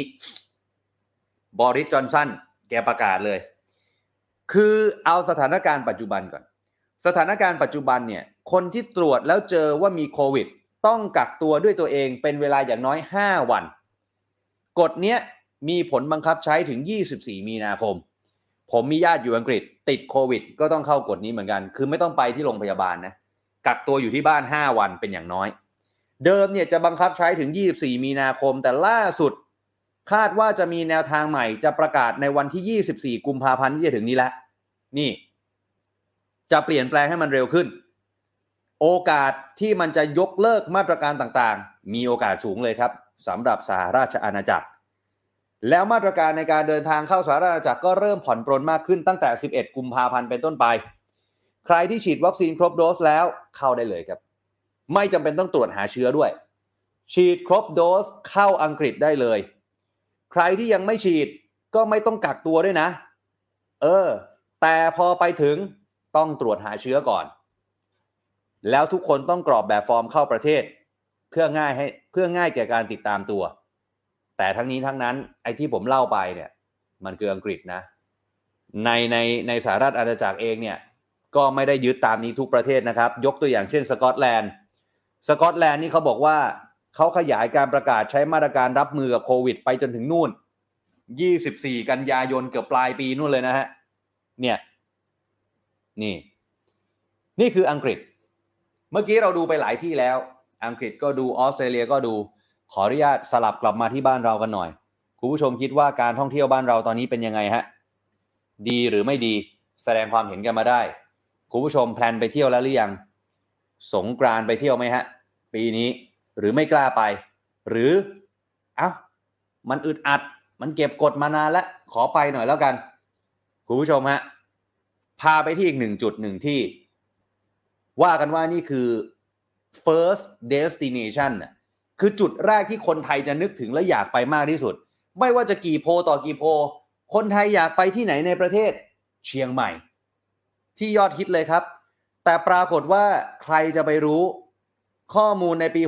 บริสจอนสันแกประกาศเลย คือเอาสถานการณ์ปัจจุบันก่อน สถานการณ์ปัจจุบันเนี่ยคนที่ตรวจแล้วเจอว่ามีโควิด ต้องกักตัวด้วยตัวเองเป็นเวลาอย่างน้อย 5 วัน กฎเนี้ยมีผลบังคับใช้ถึง 24 มีนาคม ผมมีญาติอยู่อังกฤษ ติดโควิด ก็ต้องเข้ากฎนี้เหมือนกัน คือไม่ต้องไปที่โรงพยาบาลนะ กักตัวอยู่ที่บ้าน 5 วันเป็นอย่างน้อย เดิมเนี่ยจะบังคับใช้ถึง 24 มีนาคม แต่ล่าสุด คาดว่าจะมีแนวทางใหม่ จะประกาศในวันที่ 24 กุมภาพันธ์ที่จะถึงนี้แล้วนี่ จะเปลี่ยนแปลงให้มันเร็วขึ้น โอกาสที่มันจะยกเลิกมาตรการต่างๆ มีโอกาสสูงเลยครับสำหรับสหราชอาณาจักร แล้วมาตรการในการเดินทางเข้าสหราชอาณาจักรก็เริ่มผ่อนปรนมากขึ้นตั้งแต่ 11 กุมภาพันธ์เป็นต้นไป ใครที่ฉีดวัคซีนครบโดสแล้วเข้าได้เลยครับ ไม่จำเป็นต้องตรวจหาเชื้อด้วย ฉีดครบโดสเข้าอังกฤษได้เลย ใครที่ยังไม่ฉีดก็ไม่ต้องกักตัวด้วยนะ เออ แต่พอไปถึงต้องตรวจหาเชื้อก่อน แล้วทุกคนต้องกรอกแบบฟอร์มเข้าประเทศ เพื่อง่ายให้เพื่อง่ายแก่การติดตามตัว แต่ทั้งนี้ทั้งนั้นไอ้ที่ผมเล่าไปเนี่ย มันคืออังกฤษนะ ในในในสหรัฐอาณาจักรเองเนี่ย ก็ไม่ได้ยึดตามนี้ทุกประเทศนะครับ ยกตัวอย่างเช่นสกอตแลนด์สกอตแลนด์นี่เขาบอกว่าเขาขยายการประกาศใช้มาตรการรับมือกับโควิด ไปจนถึงนู่น 24 กันยายนเกือบปลายปีนู่นเลยนะฮะเนี่ยนี่ นี่คืออังกฤษ เมื่อกี้เราดูไปหลายที่แล้ว อังกฤษก็ดูออสเตรเลียก็ดูขออนุญาตสลับกลับมาที่บ้านเรากันหน่อยคุณผู้ชมคิดว่าการท่องเที่ยวบ้านเราตอนนี้เป็นยังไงฮะดีหรือไม่ดีแสดงความเห็นกันมาได้คุณผู้ชมแพลนไปเที่ยวแล้วหรือยัง สงกรานไปเที่ยวไหมฮะ ปีนี้หรือไม่กล้าไป หรือเอ้ามันอึดอัด มันเก็บกดมานานแล้วขอไปหน่อยแล้วกัน คุณผู้ชมฮะพาไปที่อีกหนึ่งจุดหนึ่งที่ ว่ากันว่านี่คือ first destination คือจุดแรกที่คนไทยจะนึกถึงและอยากไปมากที่สุด ไม่ว่าจะกี่โพต่อกี่โพ คนไทยอยากไปที่ไหนในประเทศเชียงใหม่ ที่ยอดฮิตเลยครับ แต่ปรากฏว่าใครจะไปรู้ ข้อมูลในปี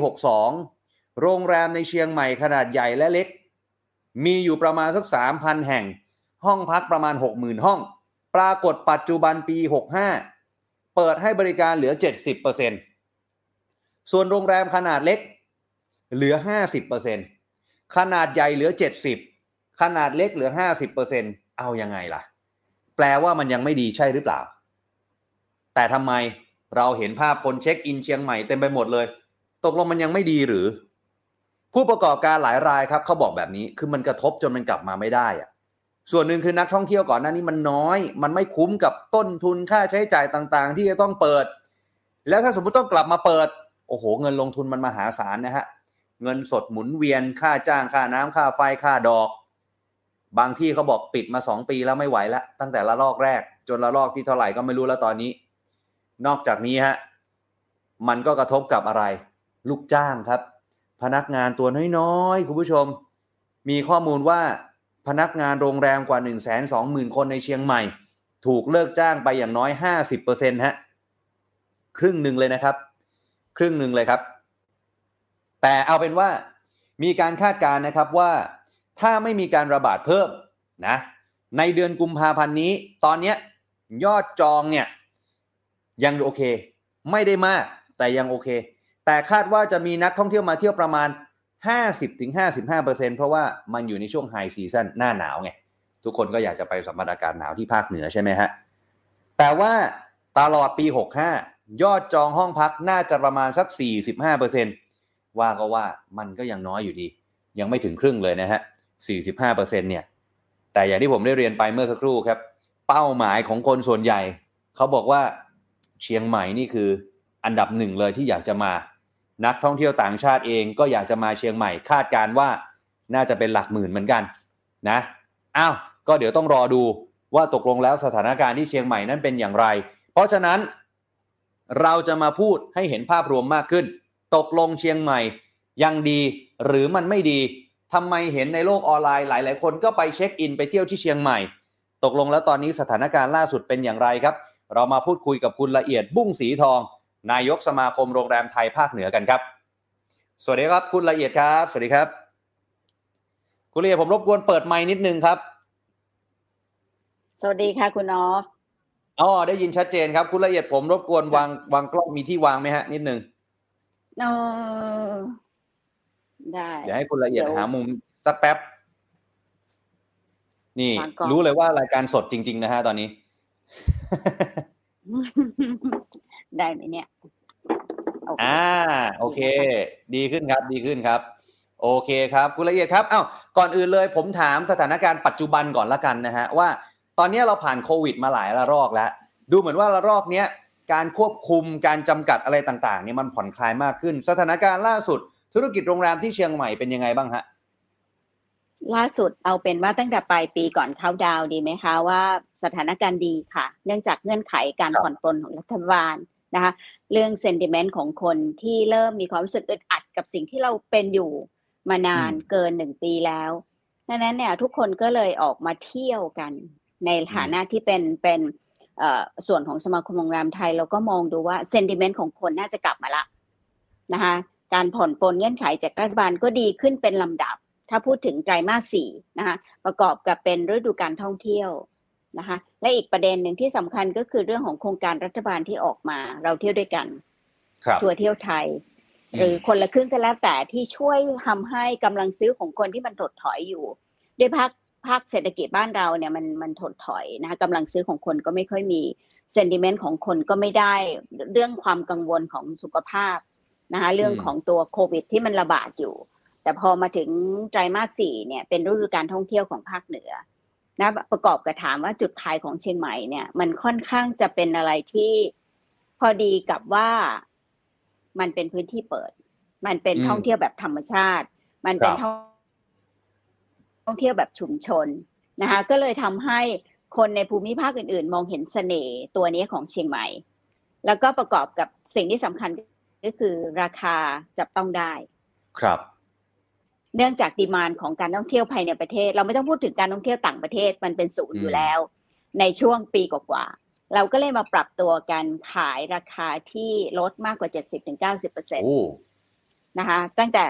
62 โรงแรมในเชียงใหม่ขนาดใหญ่และเล็ก มีอยู่ประมาณสัก 3,000 แห่ง ห้องพักประมาณ 60,000 ห้อง ปรากฏปัจจุบันปี 65 เปิดให้บริการเหลือ 70%ส่วนโรงแรมขนาดเล็กเหลือ 50%ขนาดใหญ่เหลือ 70 ขนาดเล็กเหลือ 50%เอายังไงล่ะ แปลว่ามันยังไม่ดีใช่หรือเปล่า แต่ทำไมเราเห็นภาพคนเช็คอินเชียงใหม่เต็มไปหมดเลย ตกลงมันยังไม่ดีหรือ ผู้ประกอบการหลายรายครับเขาบอกแบบนี้คือมันกระทบจนมันกลับมาไม่ได้อะ ส่วนหนึ่งคือนักท่องเที่ยวก่อนหน้านี้มันน้อย มันไม่คุ้มกับต้นทุนค่าใช้จ่ายต่างๆ ที่จะต้องเปิด แล้วถ้าสมมติต้องกลับมาเปิด โอ้โห เงินลงทุนมันมหาศาลนะฮะ เงินสดหมุนเวียน ค่าจ้าง ค่าน้ำค่าไฟ ค่าดอก บางที่เขาบอกปิดมาสองปีแล้วไม่ไหวแล้ว ตั้งแต่ละลอกแรก จนละลอกที่เท่าไหร่ก็ไม่รู้แล้วตอนนี้ นอกจากนี้ฮะ มันก็กระทบกับอะไร ลูกจ้างครับ พนักงานตัวน้อยๆ คุณผู้ชม มีข้อมูลว่า พนักงานโรงแรมกว่า 1 2 0 0 0 0 คนในเชียงใหม่ ถูกเลิกจ้างไปอย่างน้อย 50%ฮะครึ่งหนึ่งเลยนะครับ ครึ่งหนึ่งเลยครับ แต่เอาเป็นว่ามีการคาดการณ์นะครับว่าถ้าไม่มีการระบาดเพิ่มนะในเดือนกุมภาพันธ์นี้ ตอนนี้ยอดจองเนี่ยยังโอเค ไม่ได้มากแต่ยังโอเค แต่คาดว่าจะมีนักท่องเที่ยวมาเที่ยวประมาณ 50-55%เพราะว่ามันอยู่ในช่วงไฮซีซันหน้าหนาวไง ทุกคนก็อยากจะไปสัมผัสอากาศหนาวที่ภาคเหนือใช่ไหมฮะ แต่ว่าตลอดปี 65 ยอดจองห้องพักน่าจะประมาณสัก 45%ว่าก็ว่ามันก็ยังน้อยอยู่ดี ยังไม่ถึงครึ่งเลยนะฮะ 45%เนี่ย แต่อย่างที่ผมได้เรียนไปเมื่อสักครู่ครับ เป้าหมายของคนส่วนใหญ่ เขาบอกว่าเชียงใหม่นี่คืออันดับหนึ่งเลยที่อยากจะมา นักท่องเที่ยวต่างชาติเองก็อยากจะมาเชียงใหม่คาดการว่าน่าจะเป็นหลักหมื่นเหมือนกันนะอ้าวก็เดี๋ยวต้องรอดูว่าตกลงแล้วสถานการณ์ที่เชียงใหม่นั้นเป็นอย่างไร เพราะฉะนั้นเราจะมาพูดให้เห็นภาพรวมมากขึ้น ตกลงเชียงใหม่ยังดีหรือมันไม่ดีทำไมเห็นในโลกออนไลน์หลาย ๆ คนก็ไปเช็คอินไปเที่ยวที่เชียงใหม่ ตกลงแล้วตอนนี้สถานการณ์ล่าสุดเป็นอย่างไรครับ เรามาพูดคุยกับคุณละเอียดบุ้งสีทอง นายกสมาคมโรงแรมไทยภาคเหนือกันครับ สวัสดีครับคุณละเอียดครับ สวัสดีครับ คุณละเอียดผมรบกวนเปิดไมค์นิดนึงครับ สวัสดีค่ะคุณออฟอ๋อได้ยินชัดเจนครับ คุณละเอียดผมรบกวนวางวางกล้องมีที่วางไหมฮะ นิดนึงเออได้เดี๋ยวให้คุณละเอียดเดี๋ยวหามุมสักแป๊บ นี่วางกล้องรู้เลยว่ารายการสดจริง ๆ นะฮะตอนนี้ ได้ไหมเนี่ยโอเคอ่าโอเค ดีขึ้นครับดีขึ้นครับ โอเคครับคุณละเอียดครับอ้าวก่อนอื่นเลยผมถามสถานการณ์ปัจจุบันก่อนละกันนะฮะว่า ตอนนี้เราผ่านโควิดมาหลายระลอกแล้ว ดูเหมือนว่าระลอกเนี้ยการควบคุมการจำกัดอะไรต่างๆเนี่ยมันผ่อนคลายมากขึ้น สถานการณ์ล่าสุด ธุรกิจโรงแรมที่เชียงใหม่เป็นยังไงบ้างฮะล่าสุดเอาเป็นว่าตั้งแต่ปลายปีก่อนเข้าดาวน์ดีไหมคะว่าสถานการณ์ดีค่ะ เนื่องจากเงื่อนไขการครับผ่อนปลนของรัฐบาล นะคะเรื่องเซนติเมนต์ของคนที่เริ่มมีความรู้สึกอึดอัดกับสิ่งที่เราเป็นอยู่มานานเกินหนึ่งปีแล้วดังนั้นเนี่ยทุกคนก็เลยออกมาเที่ยวกัน ในฐานะที่เป็นเป็นเอ่อส่วนของสมาคมโรงแรมไทยเราก็มองดูว่าเซนติเมนต์ของคนน่าจะกลับมาละนะคะการผ่อนปลนเงื่อนไขจากรัฐบาลก็ดีขึ้นเป็นลำดับ ถ้าพูดถึงไตรมาสสี่นะคะประกอบกับเป็นฤดูการท่องเที่ยว นะคะและอีกประเด็นหนึ่งที่สำคัญก็คือเรื่องของโครงการรัฐบาลที่ออกมา เราเที่ยวด้วยกันครับทัวร์เที่ยวไทยอืมหรือคนละครึ่งก็แล้วแต่ที่ช่วยทำให้กำลังซื้อของคนที่มันถดถอยอยู่ ด้วยภาคภาคเศรษฐกิจบ้านเราเนี่ยมันมันถดถอยนะคะกำลังซื้อของคนก็ไม่ค่อยมีเซนดิเมนต์ของคนก็ไม่ได้เรื่องความกังวลของสุขภาพนะคะเรื่องของตัวโควิด ที่มันระบาดอยู่ แต่พอมาถึงไตรมาสสี่เนี่ยเป็นฤดูการท่องเที่ยวของภาคเหนือ นะประกอบกับถามว่าจุดขายของเชียงใหม่เนี่ย มันค่อนข้างจะเป็นอะไรที่พอดีกับว่ามันเป็นพื้นที่เปิด มันเป็นอืมท่องเที่ยวแบบธรรมชาติ มันเป็นครับท่องท่องเที่ยวแบบชุมชนนะคะ ก็เลยทำให้คนในภูมิภาคอื่น ๆ มองเห็นเสน่ห์ตัวนี้ของเชียงใหม่ แล้วก็ประกอบกับสิ่งที่สำคัญก็คือราคาจับต้องได้ ครับ เนื่องจากดีมานของการท่องเที่ยวภายในประเทศ เราไม่ต้องพูดถึงการท่องเที่ยวต่างประเทศมันเป็นศูนย์อยู่แล้ว ในช่วงปีกว่าๆเราก็เลยมาปรับตัวกันขายราคาที่ลดมากกว่า 70-90%เปอร์เซ็นต์โอ้นะคะตั้งแต่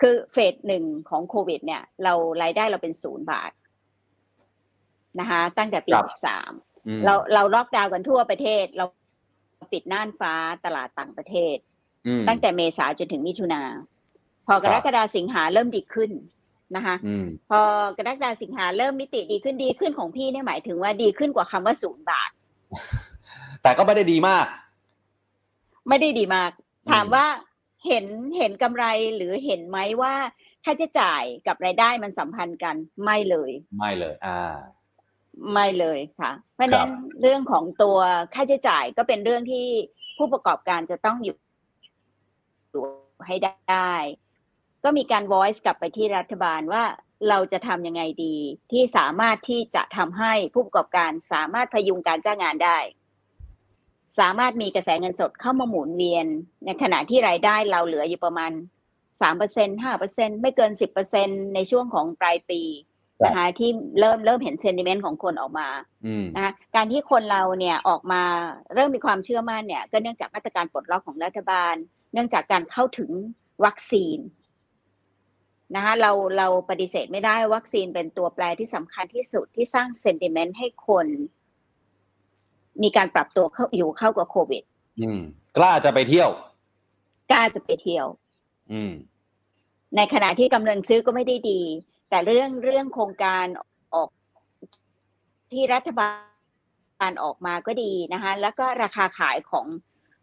คือเฟสหนึ่งของโควิด เนี่ย เรารายได้เราเป็นศูนย์บาทนะคะตั้งแต่ปีครับหกสามอืมเราเราล็อกดาวน์กันทั่วประเทศ เราปิดน่านฟ้าตลาดต่างประเทศอืมตั้งแต่เมษาจนถึงมิถุนา พอกรกฎาสิงหาเริ่มดีขึ้นนะคะอืมพอกรกฎาสิงหาเริ่มมิติดีขึ้นดีขึ้นของพี่เนี่ยหมายถึงว่าดีขึ้นกว่าคำว่าศูนย์บาท แต่ก็ไม่ได้ดีมาก ไม่ได้ดีมากอืมถามว่าเห็นเห็นกำไรหรือเห็นไหมว่าค่าใช้จ่ายกับรายได้มันสัมพันธ์กันไม่เลย ไม่เลย อ่า ไม่เลยค่ะ เพราะฉะนั้นเรื่องของตัวค่าใช้จ่ายก็เป็นเรื่องที่ผู้ประกอบการจะต้องอยู่อยู่ให้ได้ ก็มีการ voice กลับไปที่รัฐบาลว่าเราจะทำยังไงดี ที่สามารถที่จะทำให้ผู้ประกอบการสามารถพยุงการจ้างงานได้ สามารถมีกระแสเงินสดเข้ามาหมุนเวียน ในขณะที่รายได้เราเหลืออยู่ประมาณสามเปอร์เซ็นห้าเปอร์เซ็นไม่เกินสิบเปอร์เซ็นในช่วงของปลายปีครับนะคะที่เริ่มเริ่มเห็นเซนดิเมนต์ของคนออกมาอืมนะคะการที่คนเราเนี่ยออกมาเริ่มมีความเชื่อมั่นเนี่ย ก็เนื่องจากมาตรการปลดล็อกของรัฐบาล เนื่องจากการเข้าถึงวัคซีน นะคะเราเราปฏิเสธไม่ได้วัคซีนเป็นตัวแปรที่สำคัญที่สุดที่สร้างเซนติเมนต์ให้คน มีการปรับตัวเข้าอยู่เข้ากับโควิด อืม กล้าจะไปเที่ยว กล้าจะไปเที่ยว อืม ในขณะที่กำลังซื้อก็ไม่ได้ดี แต่เรื่องเรื่องโครงการออกที่รัฐบาลออกมาก็ดีนะคะแล้วก็ราคาขายของ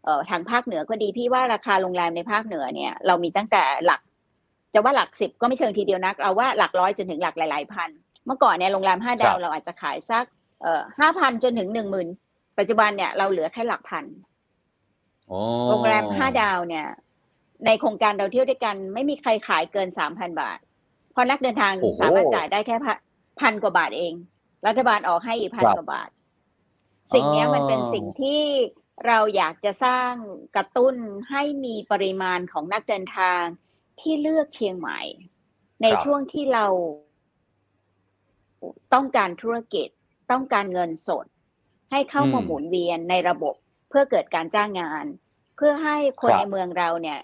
เอ่อทางภาคเหนือก็ดีพี่ว่าราคาโรงแรมในภาคเหนือเนี่ย เรามีตั้งแต่หลัก จะว่าหลักสิบก็ไม่เชิงทีเดียวนักเอาว่าหลักร้อยจนถึงหลักหลายๆพัน เมื่อก่อนเนี่ยโรงแรมห้าดาควรับเราอาจจะขายสักเอ่อห้าพันจนถึงหนึ่งหมื่นปัจจุบันเนี่ยเราเหลือแค่หลักพันโอ้โรงแรมห้าดาวเนี่ย ในโครงการเราเที่ยวด้วยกัน ไม่มีใครขายเกินสามพันบาท เพราะนักเดินทางโอ้โหสามารถจ่ายได้แค่พันพันกว่าบาทเอง รัฐบาลออกให้อีกพันครับกว่าบาท สิ่งเนี้ยอ๋อมันเป็นสิ่งที่เราอยากจะสร้างกระตุ้นให้มีปริมาณของนักเดินทาง ที่เลือกเชียงใหม่ ในครับช่วงที่เราต้องการธุรกิจต้องการเงินสด ให้เข้ามาหมุนเวียนในระบบเพื่อเกิดการจ้างงาน เพื่อให้คนในเมืองเราเนี่ย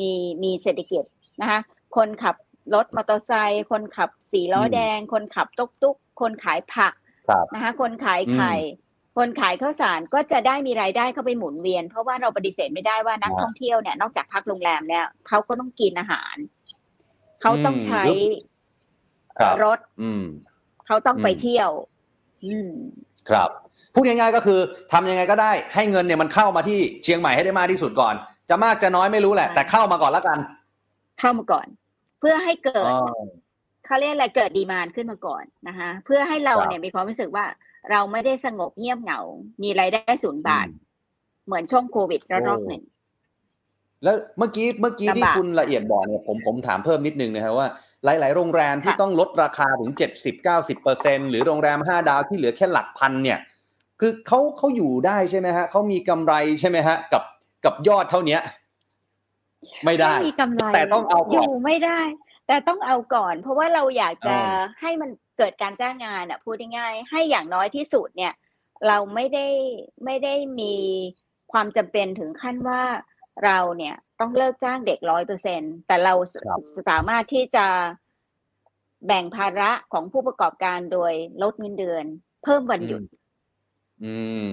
มีมีเศรษฐกิจนะคะคนขับรถมอเตอร์ไซค์คนขับสี่ล้อแดง คนขับตุ๊กตุ๊กคนขายผักครับนะคะคนขายไข่ คนขายข้าวสารก็จะได้มีรายได้เข้าไปหมุนเวียน เพราะว่าเราปฏิเสธไม่ได้ว่านักครับท่องเที่ยวเนี่ยนอกจากพักโรงแรมเนี่ยเขาก็ต้องกินอาหาร เขาต้องใช้ครับรถอืมเขาต้องไปอืมเที่ยว อืมครับพูดง่ายๆก็คือทำยังไงก็ได้ ให้เงินเนี่ยมันเข้ามาที่เชียงใหม่ให้ได้มากที่สุดก่อน จะมากจะน้อยไม่รู้แหละใช่แต่เข้ามาก่อนแล้วกัน เข้ามาก่อน เพื่อให้เกิดอ๋อเขาเรียกอะไรเกิดดีมานขึ้นมาก่อนนะคะเพื่อให้เราครับเนี่ยมีความรู้สึกว่า เราไม่ได้สงบเงียบเหงา มีรายได้ศูนย์บาทอืมเหมือนช่วงโควิดระลอกโอ้หนึ่ง แล้วเมื่อกี้เมื่อกี้ที่ลำบากคุณละเอียดบอกเนี่ยผมผมถามเพิ่มนิดนึงนะครับว่า หลาย ๆ โรงแรมที่ค่ะต้องลดราคาถึงเจ็ดสิบเก้าสิบเปอร์เซ็นหรือโรงแรมห้าดาวที่เหลือแค่หลักพันเนี่ย คือเขาเขาอยู่ได้ใช่ไหมฮะเขามีกำไรใช่ไหมฮะ กับกับยอดเท่าเนี้ย ไม่ได้ไม่มีกำไรแต่ต้องเอาอก่อนยู่ไม่ได้ แต่ต้องเอาก่อน เพราะว่าเราอยากจะเออให้มัน เกิดการจ้างงานอะพูดง่ายๆให้อย่างน้อยที่สุดเนี่ย เราไม่ได้ไม่ได้มีความจำเป็นถึงขั้นว่าเราเนี่ยต้องเลิกจ้างเด็กร้อยเปอร์เซ็นแต่เราสครับสามารถที่จะแบ่งภาระของผู้ประกอบการโดยลดเงินเดือน เพิ่มวันหยุดอืม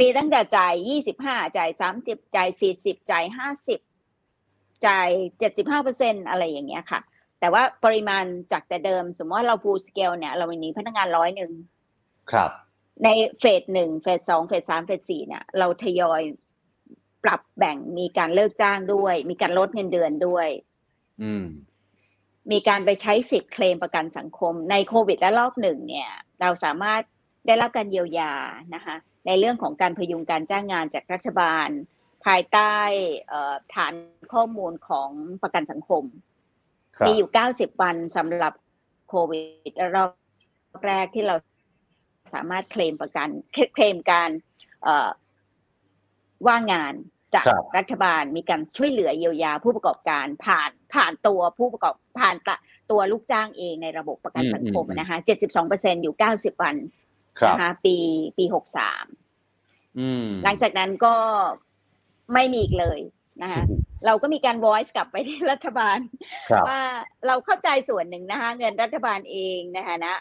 มีตั้งแต่จ่ายยี่สิบห้าจ่ายสามสิบจ่ายสี่สิบจ่ายห้าสิบจ่ายเจ็ดสิบห้าเปอร์เซ็นอะไรอย่างเงี้ยค่ะ แต่ว่าปริมาณจากแต่เดิม สมมติว่าเรา full scale เนี่ย เรามีพนักงานร้อยหนึ่งครับ ในเฟสหนึ่งเฟสสองเฟสสามเฟสสี่เนี่ย เราทยอยปรับแบ่งมีการเลิกจ้างด้วย มีการลดเงินเดือนด้วย อืม มีการไปใช้สิทธิ์เคลมประกันสังคม ในโควิดและรอบหนึ่งเนี่ย เราสามารถได้รับการเยียวยานะคะ ในเรื่องของการพยุงการจ้างงานจากรัฐบาล ภายใต้เอ่อฐานข้อมูลของประกันสังคมครับ มีอยู่ 90 วันสำหรับโควิดรอบแรกที่เราสามารถเคลมประกัน เคเคลมการเอ่อว่างงานจากครับรัฐบาลมีการช่วยเหลือเยียวยาผู้ประกอบการผ่านผ่านตัวผู้ประกอบผ่านตะตัวลูกจ้างเองในระบบประกันสังคมนะคะ72เปอร์เซ็นอยู่90วันครับนะคะปีปี63อืมหลังจากนั้นก็ไม่มีอีกเลยนะคะ เราก็มีการ voice กลับไปที่รัฐบาลครับว่าเราเข้าใจส่วนหนึ่งนะคะเงินรัฐบาลเองนะคะนะ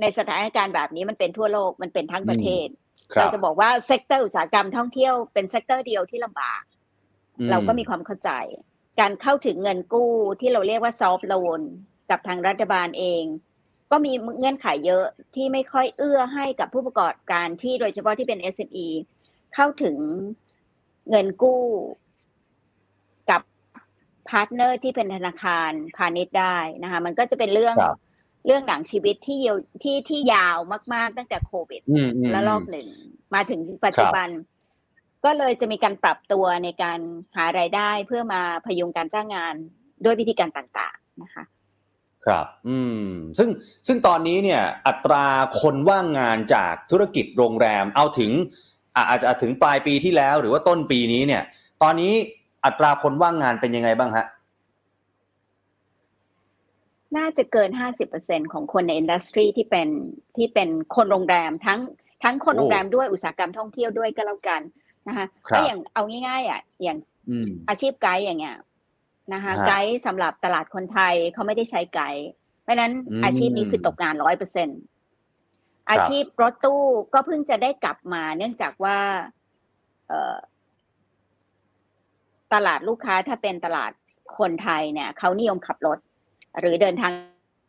ในสถานการณ์แบบนี้มันเป็นทั่วโลกมันเป็นทั้งประเทศครัเราบจะบอกว่า sector อุตสาหกรรมท่องเที่ยวเป็น sector เดียวที่ลำบากอืเราก็มีความเข้าใจ การเข้าถึงเงินกู้ที่เราเรียกว่าซอฟ t ์โลนกับทางรัฐบาลเอง ก็มีเงื่อนไขเยอะที่ไม่ค่อยเอื้อให้กับผู้ประกอบการที่โดยเฉพาะที่เป็น SME เข้าถึงเงินกู้กับ partner ที่เป็นธนาคารพาณิชย์ได้นะคะ มันก็จะเป็นเรื่องครับเรื่องหนังชีวิตที่เยาวที่ที่ยาวมาก ๆ ตั้งแต่โควิดอืมอืมและรอบหนึ่ง มาถึงปัจจุบัน ก็เลยจะมีการปรับตัวในการหารายได้เพื่อมาพยุงการจ้างงานด้วยวิธีการต่างๆนะคะ ครับ อืม ซึ่งซึ่งตอนนี้เนี่ย อัตราคนว่างงานจากธุรกิจโรงแรมเอาถึงอะอาจจะถึงปลายปีที่แล้ว หรือว่าต้นปีนี้เนี่ย ตอนนี้ อัตราคนว่างงานเป็นยังไงบ้างฮะน่าจะเกิน 50%ของคนในอินดัสทรีที่เป็นที่เป็นคนโรงแรมทั้งทั้งคนโอ้โรงแรมด้วยอุตสาหกรรมท่องเที่ยวด้วยก็แล้วกันนะคะครับก็อย่างเอาง่ายๆอะอย่างอืมอาชีพไกด์อย่างเงี้ยนะคะฮะไกด์สำหรับตลาดคนไทยเขาไม่ได้ใช้ไกด์เพราะฉะนั้นอืมอาชีพนี้คือตกงานร้อยเปอร์เซ็นอาชีพรถตู้ก็เพิ่งจะได้กลับมา เนื่องจากว่าเอ่อ ตลาดลูกค้าถ้าเป็นตลาดคนไทยเนี่ยเขานิยมขับรถ หรือเดินทาง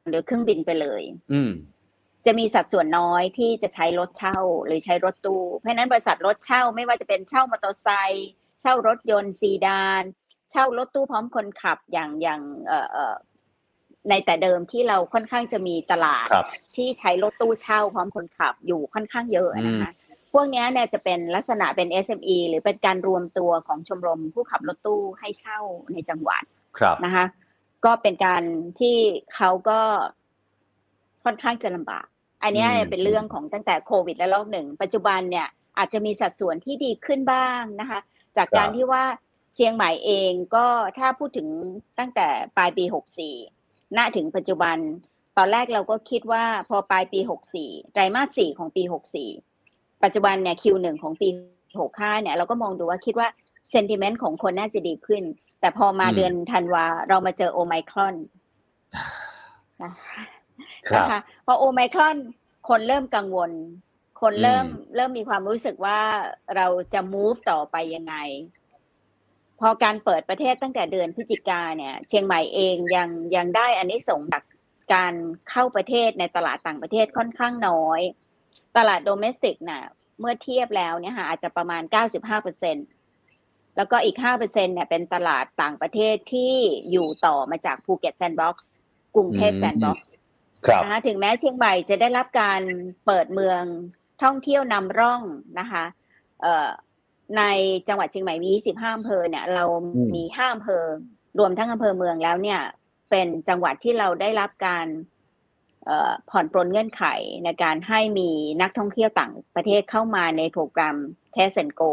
หรือเครื่องบินไปเลย อืมจะมีสัดส่วนน้อยที่จะใช้รถเช่าหรือใช้รถตู้ เพราะฉะนั้นบริษัทรถเช่าไม่ว่าจะเป็นเช่ามอเตอร์ไซค์เช่ารถยนต์ซีดาน เช่ารถตู้พร้อมคนขับอย่างอย่างเอ่อเอ่อในแต่เดิมที่เราค่อนข้างจะมีตลาดครับที่ใช้รถตู้เช่าพร้อมคนขับอยู่ค่อนข้างเยอะนะคะ พวกเนี้ยเนี่ยจะเป็นลักษณะเป็น SME หรือเป็นการรวมตัวของชมรมผู้ขับรถตู้ให้เช่าในจังหวัดครับนะคะก็เป็นการที่เขาก็ค่อนข้างจะลำบาก อันเนี้ยอืมเป็นเรื่องของตั้งแต่โควิดและรอบหนึ่ง ปัจจุบันเนี่ยอาจจะมีสัดส่วนที่ดีขึ้นบ้างนะคะ จากการที่ว่าเชียงใหม่เองก็ถ้าพูดถึงตั้งแต่ปลายปี 64 ณ ถึงปัจจุบัน ตอนแรกเราก็คิดว่าพอปลายปี 64 ไตรมาส 4 ของปี 64 ปัจจุบันเนี่ย Q1 ของปี 65 เนี่ย เราก็มองดูว่าคิดว่าเซนติเมนต์ของคนน่าจะดีขึ้น แต่พอมาอืมเดือนธันวาเรามาเจอโอไมครอนนะครับนะคะพอโอไมครอนคนเริ่มกังวล คนเริ่มอืมเริ่มมีความรู้สึกว่าเราจะ move ต่อไปยังไง พอการเปิดประเทศตั้งแต่เดือนพฤศจิกาเนี่ย เชียงใหม่เองยังยังได้อันนี้ส่งส์จากการเข้าประเทศในตลาดต่างประเทศค่อนข้างน้อย ตลาดโดเมสติกน่ะเมื่อเทียบแล้วเนี่ยค่ะอาจจะประมาณ 95เปอร์เซ็นแล้วก็อีก5เปอร์เซ็นเนี่ยเป็นตลาดต่างประเทศที่อยู่ต่อมาจากภูเก็ตแซนด์บ็อกซ์กรุงเทพอืมแซนด์บ็อกซ์ครับนะคะถึงแม้เชียงใหม่จะได้รับการเปิดเมืองท่องเที่ยวนำร่องนะคะเอ่อในจังหวัดเชียงใหม่มี 25อำเภอเนี่ย เราอืมมี5อำเภอรวมทั้งอำเภอเมืองแล้วเนี่ย เป็นจังหวัดที่เราได้รับการเอ่อ ผ่อนปรนเงื่อนไขในการให้มีนักท่องเที่ยวต่างประเทศเข้ามาในโปรแกรม Test and Go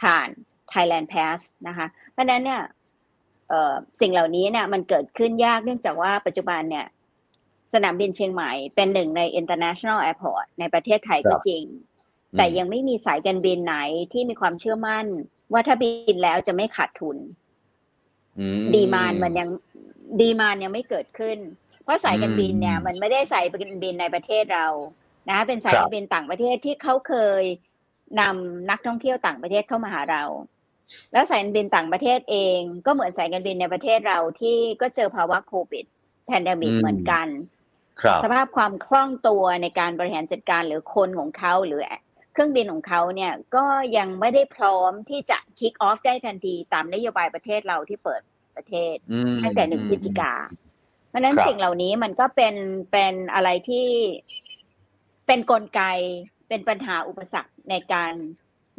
ผ่าน Thailand Pass นะคะ เพราะฉะนั้นเนี่ยเอ่อสิ่งเหล่านี้เนี่ยมันเกิดขึ้นยากเนื่องจากว่าปัจจุบันเนี่ยสนามบินเชียงใหม่เป็นหนึ่งใน international airport ในประเทศไทยครัก็บจริง แต่ยังไม่มีสายการบินไหนที่มีความเชื่อมั่น ว่าถ้าบินแล้วจะไม่ขาดทุนอืดีมานมันยังดีมานยังไม่เกิดขึ้น เพราะสายการบินเนี่ยอืมมันไม่ได้สายการบินในประเทศเรานะเป็นสายการบินต่างประเทศที่เขาเคยนำนักท่องเที่ยวต่างประเทศเข้ามาหาเรา แล้วสายการบินต่างประเทศเองก็เหมือนสายการบินในประเทศเราที่ก็เจอภาวะโควิด pandemic เหมือนกันครับสภาพความคล่องตัวในการบริหารจัดการหรือคนของเขาหรือเครื่องบินของเขาเนี่ยก็ยังไม่ได้พร้อมที่จะ kick off ได้ทันทีตามนโยบายประเทศเราที่เปิดประเทศอืมตั้งแต่หนึ่งพฤศจิกา เพราะฉะนั้นครับสิ่งเหล่านี้มันก็เป็นเป็นอะไรที่เป็นกลไกเป็นปัญหาอุปสรรคในการ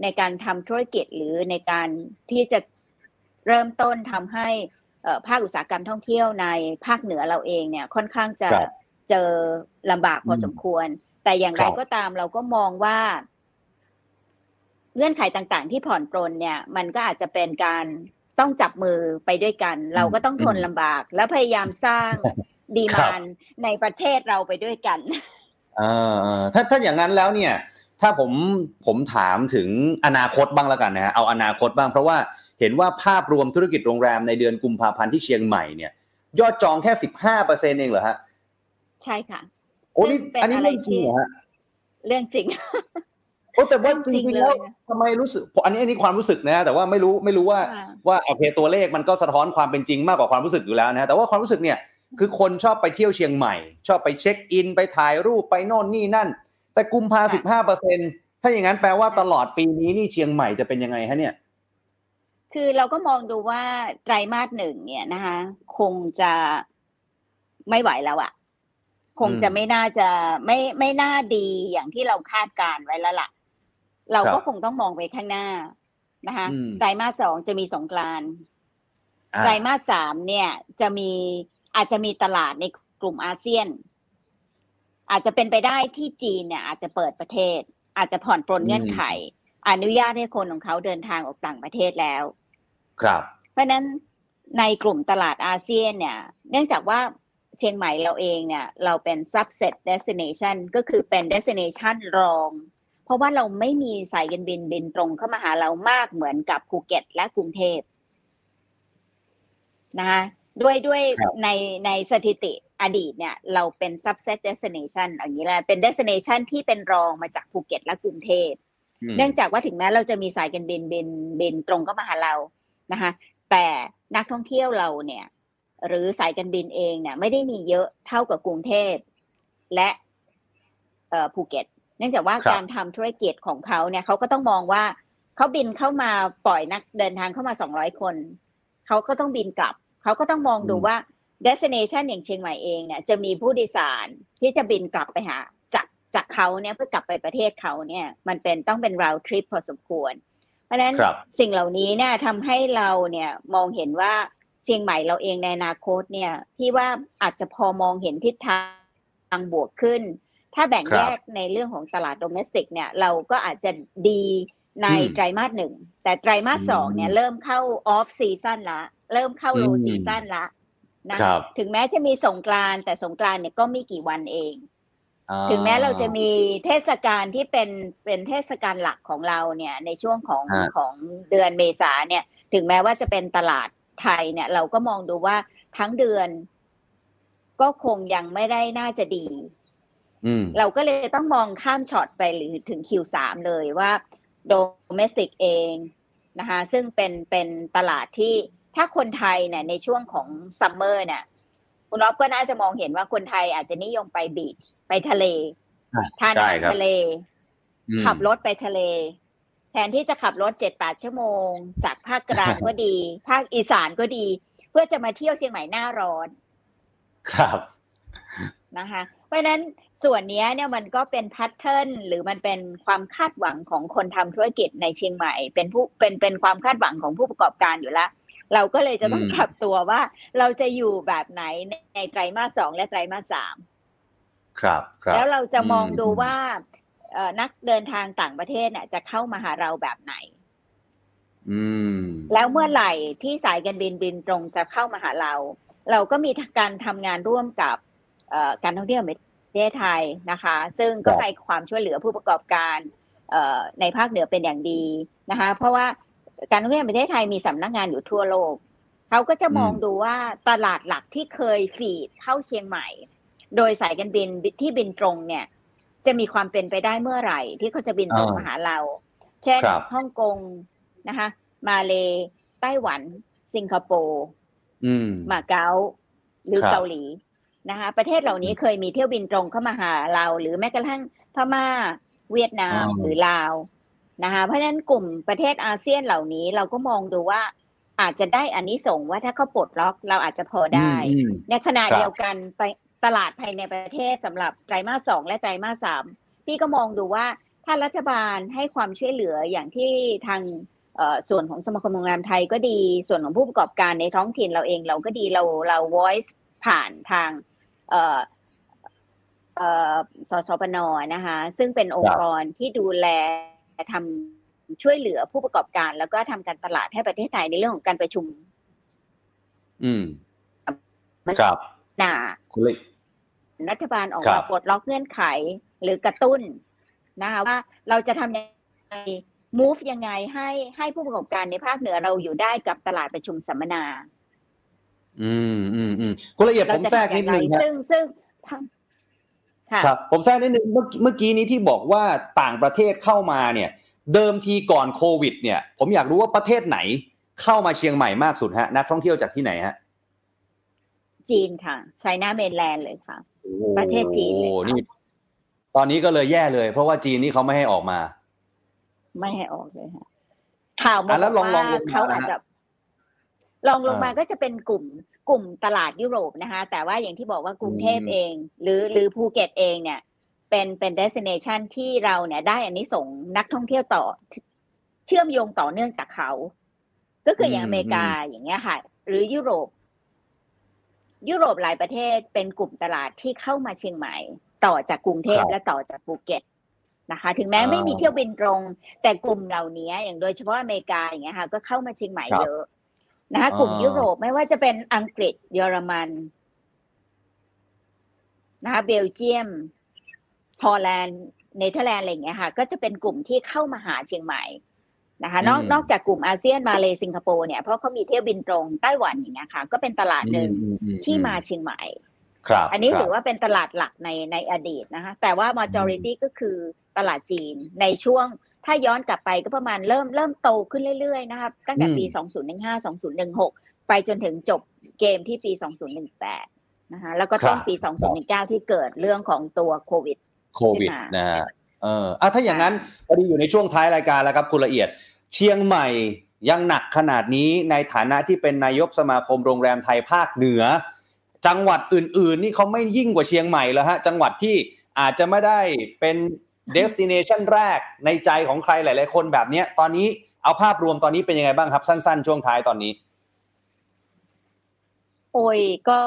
ในการทำธุรกิจหรือในการที่จะเริ่มต้นทำให้เอ่อภาคอุตสาหกรรมท่องเที่ยวในภาคเหนือเราเองเนี่ยค่อนข้างจะครับเจอลำบากพออมสมควร แต่อย่างไรครับก็ตามเราก็มองว่า เงื่อนไขต่างๆ ที่ผ่อนปรนเนี่ย มันก็อาจจะเป็นการ ต้องจับมือไปด้วยกัน เราก็ต้องทนลำบาก และพยายามสร้างดีครัมานบในประเทศเราไปด้วยกันเออเออถ้าถ้าอย่างนั้นแล้วเนี่ย ถ้าผมผมถามถึงอนาคตบ้างแล้วกันนะฮะเอาอนาคตบ้างเพราะว่าเห็นว่าภาพรวมธุรกิจโรงแรมในเดือนกุมภาพันธ์ที่เชียงใหม่เนี่ย ยอดจองแค่สิบห้าเปอร์เซ็นเองเหรอฮะใช่ค่ะโอ้นี่ซึ่งเป็นอันนี้อะไรเรื่องจริงที่เหรอฮะเรื่องจริง โอ้แต่ว่าจจริริงงๆๆแล้วเลยนะทำไมรู้สึกอันนี้อันนี้ความรู้สึกนะแต่ว่าไม่รู้ไม่รู้ว่าค่ะว่าโอเคตัวเลขมันก็สะท้อนความเป็นจริงมากกว่าความรู้สึกอยู่แล้วนะฮะแต่ว่าความรู้สึกเนี่ยคือคนชอบไปเที่ยวเชียงใหม่ ชอบไปเช็คอิน ไปถ่ายรูปไปโน่นนี่นั่น แต่กุมภาสิบห้าเปอร์เซ็นถ้าอย่างนั้นแปลว่าตลอดปีนี้นี่เชียงใหม่จะเป็นยังไงฮะเนี่ย คือเราก็มองดูว่าไตรมาสหนึ่งเนี่ยนะคะ คงจะไม่ไหวแล้วอะคงจะไม่น่าจะไม่ไม่น่าดีอย่างที่เราคาดการไว้แล้วล่ะ เราก็ครับคงต้องมองไปข้างหน้านะคะอืมไตรมาสสองจะมีสงกรานต์อ่าไตรมาสสามเนี่ยจะมีอาจจะมีตลาดในกลุ่มอาเซียน อาจจะเป็นไปได้ที่จีนเนี่ย อาจจะเปิดประเทศ อาจจะผ่อนปรนเงื่อนไข อนุญาตให้คนของเขาเดินทางออกต่างประเทศแล้ว ครับ เพราะฉะนั้นในกลุ่มตลาดอาเซียนเนี่ย เนื่องจากว่าเชียงใหม่เราเองเนี่ย เราเป็น subset destination ก็คือเป็น destination รอง เพราะว่าเราไม่มีสายการบินบินตรงเข้ามาหาเรามากเหมือนกับภูเก็ตและกรุงเทพนะคะด้วยด้วยครับในในสถิติอดีตเนี่ย เราเป็น subset destination อย่างนี้แหละเป็น destination ที่เป็นรองมาจากภูเก็ตและกรุงเทพอืมเนื่องจากว่าถึงแม้เราจะมีสายการบินบินบินตรงเข้ามาหาเรานะคะแต่นักท่องเที่ยวเราเนี่ย หรือสายการบินเองเนี่ย ไม่ได้มีเยอะเท่ากับกรุงเทพและเอ่อภูเก็ต เนื่องจากว่าครับการทำธุรกิจของเขาเนี่ยเขาก็ต้องมองว่าเขาบินเข้ามาปล่อยนักเดินทางเข้ามาสองร้อยคนเขาก็ต้องบินกลับเขาก็ต้องมองดูว่า destination อย่างเชียงใหม่เองเนี่ยจะมีผู้โดยสารที่จะบินกลับไปหาจากจากเขาเนี่ยเพื่อกลับไปประเทศเขาเนี่ยมันเป็นต้องเป็น round trip พอสมควร เพราะฉะนั้นครับสิ่งเหล่านี้เนี่ยทำให้เราเนี่ยมองเห็นว่าเชียงใหม่เราเองในอนาคตเนี่ยพี่ว่าอาจจะพอมองเห็นทิศทางบวกขึ้น ถ้าแบ่งครับแยกในเรื่องของตลาด domestic เนี่ยเราก็อาจจะดีในอืมไตรมาสหนึ่งแต่ไตรมาสสองเนี่ยอืมเริ่มเข้าออฟซีซั o นละ เริ่มเข้าโลอืมซีซั o นละนะครับถึงแม้จะมีสงกรานต์แต่สงกรานต์เนี่ยก็ไม่กี่วันเองอ่าถึงแม้เราจะมีเทศกาลที่เป็นเป็นเทศกาลหลักของเราเนี่ย ในช่วงของฮะของเดือนเมษาเนี่ย ถึงแม้ว่าจะเป็นตลาดไทยเนี่ย เราก็มองดูว่าทั้งเดือนก็คงยังไม่ได้น่าจะดีอืม เราก็เลยต้องมองข้ามช็อตไปหรือถึง Q3 เลยว่า domestic เองนะคะซึ่งเป็นเป็นตลาดที่ถ้าคนไทยเนี่ยในช่วงของ summer เนี่ยคุณอ๊อฟก็น่าจะมองเห็นว่าคนไทยอาจจะนิยมไปบีชไปทะเลอะทานอาใช่หารครับทะเลอืมขับรถไปทะเล แทนที่จะขับรถเจ็ดแปดชั่วโมง จากภาคกลางก็ดี ภาคอีสานก็ดี เพื่อจะมาเที่ยวเชียงใหม่หน้าร้อน ครับนะคะ เพราะฉะนั้น ส่วนเนี้ยเนี่ยมันก็เป็นแพทเทิร์นหรือมันเป็นความคาดหวังของคนทำธุรกิจในเชียงใหม่ เป็นผู้เป็นเป็นความคาดหวังของผู้ประกอบการอยู่แล้วเราก็เลยจะต้องอืมปรับตัวว่า เราจะอยู่แบบไหนในในไตรมาสสองและไตรมาสสามครับครับ แล้วเราจะมองอืมดูว่าเอ่อนักเดินทางต่างประเทศเนี่ยจะเข้ามาหาเราแบบไหน อืม แล้วเมื่อไหร่ที่สายการบินบินตรงจะเข้ามาหาเรา เราก็มีการทำงานร่วมกับเอ่อการท่องเที่ยวแห่งประเทศไทยนะคะ ซึ่งก็ครับให้ความช่วยเหลือผู้ประกอบการเอ่อในภาคเหนือเป็นอย่างดีนะคะ เพราะว่าการท่องเที่ยวแห่งประเทศไทยมีสำนักงานอยู่ทั่วโลกเขาก็จะมองดูว่าตลาดหลักที่เคยฟีดเข้าเชียงใหม่ โดยสายการบินที่บินตรงเนี่ย จะมีความเป็นไปได้เมื่อไหร่ ที่เขาจะบินตรงอ่ามมาหาเรา เช่นครับฮ่องกงนะคะ มาเลไต้หวัน สิงคโปร์อืมมาเก๊าหรือครับเกาหลี นะคะประเทศเหล่านี้เคยมีเที่ยวบินตรงเข้ามาหาเรา หรือแม้กระทั่งพม่าเวียดนามอ่าหรือลาวนะคะเพราะฉะนั้นกลุ่มประเทศอาเซียนเหล่านี้เราก็มองดูว่าอาจจะได้อันนี้ส่งส์ว่าถ้าเขาปลดล็อกเราอาจจะพอได้อืมในขณะครับเดียวกันไปตลาดภายในประเทศสำหรับไตรมาสสองและไตรมาสสามพี่ก็มองดูว่าถ้ารัฐบาลให้ความช่วยเหลืออย่างที่ทางเอ่อส่วนของสมาคมโรงแรมไทยก็ดี ส่วนของผู้ประกอบการในท้องถิ่นเราเองเราก็ดีเราเรา voice ผ่านทางเอ่อเอ่อ สสปนนะคะซึ่งเป็นองค์กรที่ดูแลทำช่วยเหลือผู้ประกอบการ แล้วก็ทำการตลาดให้ประเทศไทยในเรื่องของการประชุม อืมครับหนาคุณเลยรัฐบาลออกครัมาบปลดล็อกเงื่อนไขหรือกระตุ้นนะคะว่าเราจะทำยังไง move ยังไงให้ให้ผู้ประกอบการในภาคเหนือเราอยู่ได้กับตลาดประชุมสัมมนา อืมอืมอืมคุณละเอียดผเรามจะแทรกทำอนิย่าดงไรนึงฮะซึ่งซึ่งทั้งค่ะครับผมแทรกนิดนึงเมื่อเมื่อกี้นี้ที่บอกว่าต่างประเทศเข้ามาเนี่ย เดิมทีก่อนโควิด เนี่ย ผมอยากรู้ว่าประเทศไหน เข้ามาเชียงใหม่มากสุดฮะ นักท่องเที่ยวจากที่ไหนฮะจีนค่ะไชน่าเมนแลนด์เลยค่ะโอ้ประเทศจีนเลยค่ะนี่ตอนนี้ก็เลยแย่เลย เพราะว่าจีนนี่เขาไม่ให้ออกมา ไม่ให้ออกเลยค่ะข่าวมาอะแล้วบอกลองลองว่าลงมาเขาอาจจะ ลองลงมาอ่าก็จะเป็นกลุ่มกลุ่มตลาดยุโรปนะคะ แต่ว่าอย่างที่บอกว่ากรุงเทพอืมเอง หรือหรือภูเก็ตเองเนี่ย เป็นเป็น destination ที่เราเนี่ยได้อันนี้ส่งส์นักท่องเที่ยวต่อเชื่อมโยงต่อเนื่องจากเขา ก็คืออย่างอเมริกาอย่างเงี้ยค่ะ หรือยุโรป ยุโรปหลายประเทศเป็นกลุ่มตลาดที่เข้ามาเชียงใหม่ ต่อจากกรุงเทพครับและต่อจากภูเก็ตนะคะ ถึงแม้อ่าไม่มีเที่ยวบินตรง แต่กลุ่มเหล่านี้อย่างโดยเฉพาะอเมริกาอย่างเงี้ยค่ะ ก็เข้ามาเชียงใหม่ครับเยอะ นะคะกลุ่มอ่ายุยุโรปไม่ว่าจะเป็นอังกฤษเยอรมันนะคะเบลเยียมฮอลแลนด์เนเธอร์แลนด์อะไรอย่างเงี้ยค่ะก็จะเป็นกลุ่มที่เข้ามาหาเชียงใหม่นะคะนอกอืมนอกจากกลุ่มอาเซียนมาเลสิงคโปร์เนี่ยเพราะเขามีเที่ยวบินตรงไต้หวันอย่างเงี้ยค่ะ ก็เป็นตลาดหนึ่งอืมอืมที่อืมาเชียงใหม่ครับอันนี้ครับถือว่าเป็นตลาดหลักในในอดีตนะคะแต่ว่า majority ก็คือตลาดจีนในช่วง ถ้าย้อนกลับไปก็ประมาณเริ่มเริ่มโตขึ้นเรื่อยๆนะครับตั้งแต่ปี 2015 2016 ไปจนถึงจบเกมที่ปี 2018 นะคะแล้วก็ต้นปี 2019 ที่เกิดเรื่องของตัวโควิดโควิดขึ้นมานะฮะเอออะถ้าอย่างนั้นพอดีอยู่ในช่วงท้ายรายการแล้วครับคุณละเอียด เชียงใหม่ยังหนักขนาดนี้ในฐานะที่เป็นนายกสมาคมโรงแรมไทยภาคเหนือ จังหวัดอื่น ๆ นี่เขาไม่ยิ่งกว่าเชียงใหม่แล้วฮะจังหวัดที่อาจจะไม่ได้เป็น เดสติเนชันแรกในใจของใครหลาย ๆ คนแบบเนี้ยตอนนี้เอาภาพรวมตอนนี้เป็นยังไงบ้างครับ สั้น ๆ ช่วงท้ายตอนนี้ โอ้ยก็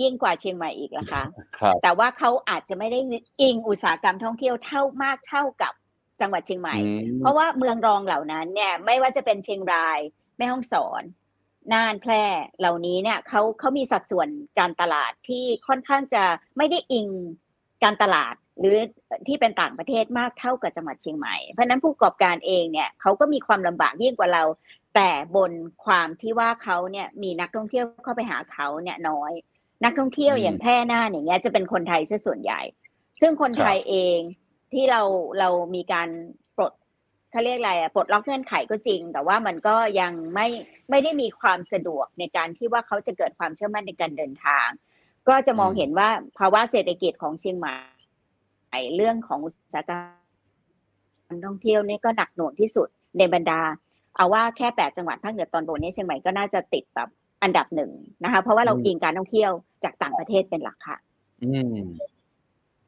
ยิ่งกว่าเชียงใหม่อีกละคะครับแต่ว่าเขาอาจจะไม่ได้อิงอุตสาหกรรมท่องเที่ยวเท่ามากเท่ากับจังหวัดเชียงใหม่ เพราะว่าเมืองรองเหล่านั้นเนี่ย ไม่ว่าจะเป็นเชียงรายแม่ฮ่องสอนน่านแพร่เหล่านี้เนี่ยเขาเขามีสัดส่วนการตลาดที่ค่อนข้างจะไม่ได้อิงการตลาด หรือที่เป็นต่างประเทศมากเท่ากับจังหวัดเชียงใหม่ เพราะนั้นผู้ประกอบการเองเนี่ยเขาก็มีความลำบากยิ่งกว่าเรา แต่บนความที่ว่าเขาเนี่ยมีนักท่องเที่ยวเข้าไปหาเขาเนี่ยน้อย นักท่องเที่ยวอย่างแพร่หน่าอย่างเงี้ยจะเป็นคนไทยซะส่วนใหญ่ ซึ่งคนไทยเองที่เราเรามีการปลดเขาเรียกอะไรอะปลดล็อกเงื่อนไขก็จริง แต่ว่ามันก็ยังไม่ไม่ได้มีความสะดวกในการที่ว่าเขาจะเกิดความเชื่อมั่นในการเดินทาง ก็จะมองเห็นว่าภาวะเศรษฐกิจของเชียงใหม่ เรื่องของอุตสาหกรรมท่องเที่ยวนี่ก็หนักหน่วงที่สุดในบรรดา เอาว่าแค่แปดจังหวัดภาคเหนือตอนบนนี้เชียงใหม่ก็น่าจะติดแบบอันดับหนึ่งนะคะ เพราะว่าเราอิงการท่องเที่ยวจากต่างประเทศเป็นหลักค่ะ อืม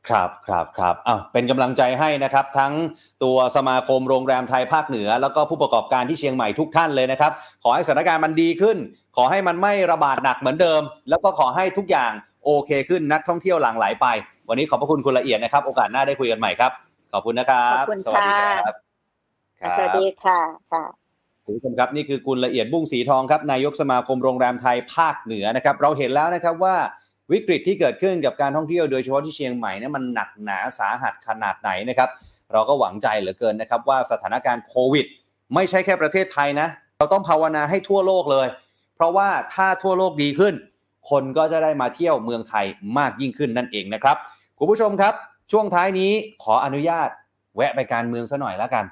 ครับครับครับอะเป็นกำลังใจให้นะครับ ทั้งตัวสมาคมโรงแรมไทยภาคเหนือ แล้วก็ผู้ประกอบการที่เชียงใหม่ทุกท่านเลยนะครับ ขอให้สถานการณ์มันดีขึ้น ขอให้มันไม่ระบาดหนักเหมือนเดิม แล้วก็ขอให้ทุกอย่าง โอเคขึ้นนักท่องเที่ยวหลั่งไหลไป วันนี้ขอบพระคุณคุณละเอียดนะครับ โอกาสหน้าได้คุยกันใหม่ครับ ขอบคุณนะครับขอบคุณสวัสดีคค่ะรับครับสวัสดีค่ะค่ะคุณผู้ชมครับนี่คือคุณละเอียดบุ้งสีทองครับนายกสมาคมโรงแรมไทยภาคเหนือนะครับ เราเห็นแล้วนะครับว่าวิกฤตที่เกิดขึ้นกับการท่องเที่ยวโดยเฉพาะที่เชียงใหม่เนี่ยมันหนักหนาสาหัสขนาดไหนนะครับ เราก็หวังใจเหลือเกินนะครับ ว่าสถานการณ์โควิด ไม่ใช่แค่ประเทศไทยนะ เราต้องภาวนาให้ทั่วโลกเลย เพราะว่าถ้าทั่วโลกดีขึ้น คนก็จะได้มาเที่ยวเมืองไทยมากยิ่งขึ้นนั่นเองนะครับคุณผู้ชมครับ ช่วงท้ายนี้ขออนุญาตแวะไปการเมืองซะหน่อยแล้วกัน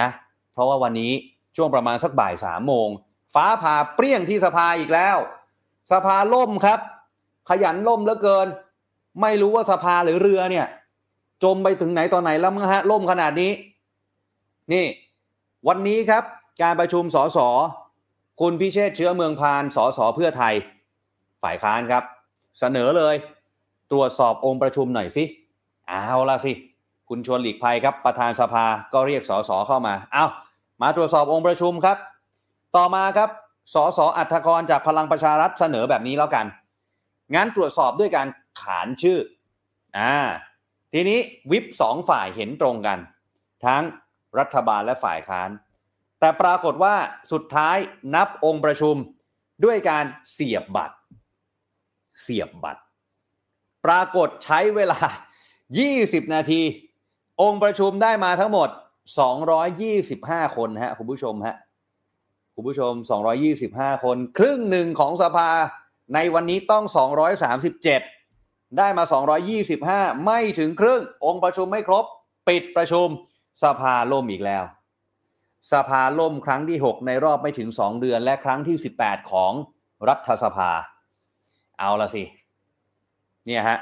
นะเพราะว่าวันนี้ช่วงประมาณสักบ่ายสามโมง ฟ้าผ่าเปรี้ยงที่สภาอีกแล้ว สภาล่มครับ ขยันล่มเหลือเกิน ไม่รู้ว่าสภาหรือเรือเนี่ย จมไปถึงไหนตอนไหนแล้วมั้งฮะล่มขนาดนี้ นี่ วันนี้ครับ การประชุมสสคุณพิเชษเชื้อเมืองพานสสเพื่อไทย ฝ่ายค้านครับ เสนอเลย ตรวจสอบองค์ประชุมหน่อยสิเอาละสิ คุณชวนหลีกภัยครับ ประธานสภาก็เรียกสสเข้ามา เอามาตรวจสอบองค์ประชุมครับ ต่อมาครับสสอัธกรจากพลังประชารัฐเสนอแบบนี้แล้วกัน งั้นตรวจสอบด้วยการขานชื่ออ่าทีนี้วิปสองฝ่ายเห็นตรงกัน ทั้งรัฐบาลและฝ่ายค้าน แต่ปรากฏว่าสุดท้ายนับองค์ประชุมด้วยการเสียบบัตร เสียบบัตร ปรากฏใช้เวลา 20 นาที องค์ประชุมได้มาทั้งหมด 225 คนฮะคุณผู้ชมฮะคุณผู้ชม 225 คน ครึ่งหนึ่งของสภาในวันนี้ต้อง 237 ได้มา 225 ไม่ถึงครึ่ง องค์ประชุมไม่ครบ ปิดประชุม สภาล่มอีกแล้ว สภาล่มครั้งที่ 6 ในรอบไม่ถึง 2 เดือน และครั้งที่ 18 ของรัฐสภา เอาละสิ เนี่ยฮะ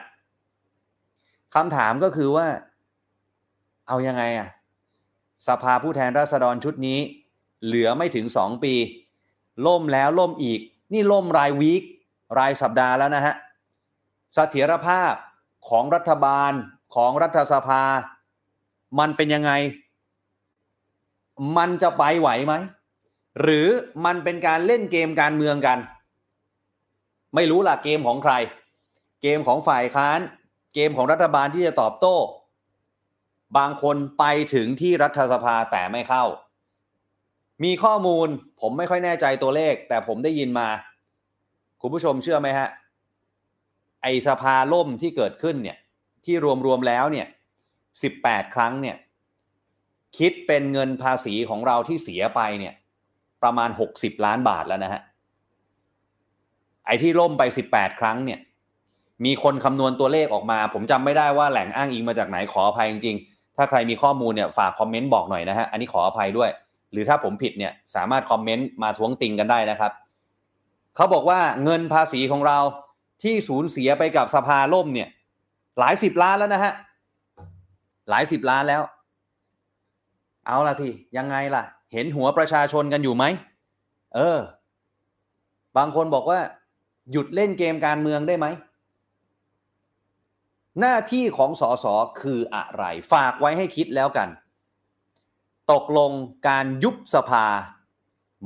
คำถามก็คือว่า เอายังไงอะสภาผู้แทนราษฎรชุดนี้ เหลือไม่ถึง2ปี ล่มแล้วล่มอีก นี่ล่มรายวีครายสัปดาห์แล้วนะฮะเสถียรภาพของรัฐบาลของรัฐสภา มันเป็นยังไง มันจะไปไหวไหม หรือมันเป็นการเล่นเกมการเมืองกัน ไม่รู้ล่ะเกมของใคร เกมของฝ่ายค้าน เกมของรัฐบาลที่จะตอบโต้ บางคนไปถึงที่รัฐสภาแต่ไม่เข้า มีข้อมูลผมไม่ค่อยแน่ใจตัวเลข แต่ผมได้ยินมา คุณผู้ชมเชื่อไหมฮะ ไอสภาล่มที่เกิดขึ้นเนี่ย ที่รวมๆแล้วเนี่ยสิบแปดครั้งเนี่ย คิดเป็นเงินภาษีของเราที่เสียไปเนี่ย ประมาณหกสิบล้านบาทแล้วนะฮะ ไอ้ที่ล่มไปสิบแปดครั้งเนี่ย มีคนคำนวณตัวเลขออกมา ผมจำไม่ได้ว่าแหล่งอ้างอิงมาจากไหนขออภัยจริงๆ ถ้าใครมีข้อมูลเนี่ยฝากคอมเมนต์บอกหน่อยนะฮะ อันนี้ขออภัยด้วย หรือถ้าผมผิดเนี่ยสามารถคอมเมนต์มาท้วงติงกันได้นะครับ เขาบอกว่าเงินภาษีของเราที่สูญเสียไปกับสภาล่มเนี่ย หลายสิบล้านแล้วนะฮะ หลายสิบล้านแล้ว เอาล่ะสิ ยังไงล่ะ เห็นหัวประชาชนกันอยู่ไหม เออ บางคนบอกว่า หยุดเล่นเกมการเมืองได้ไหม หน้าที่ของสสคืออะไร ฝากไว้ให้คิดแล้วกัน ตกลงการยุบสภา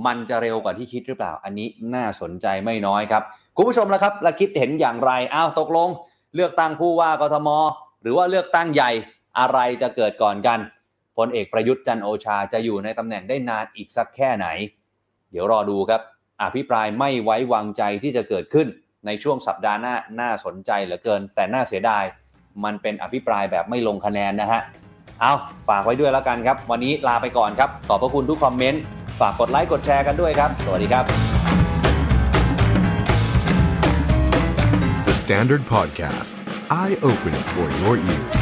มันจะเร็วกว่าที่คิดหรือเปล่า อันนี้น่าสนใจไม่น้อยครับ คุณผู้ชมละครับละคิดเห็นอย่างไรอ้าวตกลง เลือกตั้งผู้ว่ากทม หรือว่าเลือกตั้งใหญ่อะไรจะเกิดก่อนกันพลเอกประยุทธ์จันโอชาจะอยู่ในตำแหน่งได้นานอีกสักแค่ไหน เดี๋ยวรอดูครับ อภิปรายไม่ไว้วางใจที่จะเกิดขึ้นในช่วงสัปดาห์หน้าน่าสนใจเหลือเกิน แต่น่าเสียดาย มันเป็นอภิปรายแบบไม่ลงคะแนนนะฮะเอาฝากไว้ด้วยแล้วกันครับ วันนี้ลาไปก่อนครับขอบพระคุณทุกคอมเมนต์ฝากกดไลค์กดแชร์กันด้วยครับ สวัสดีครับ The Standard Podcast. Eye Open for your ears.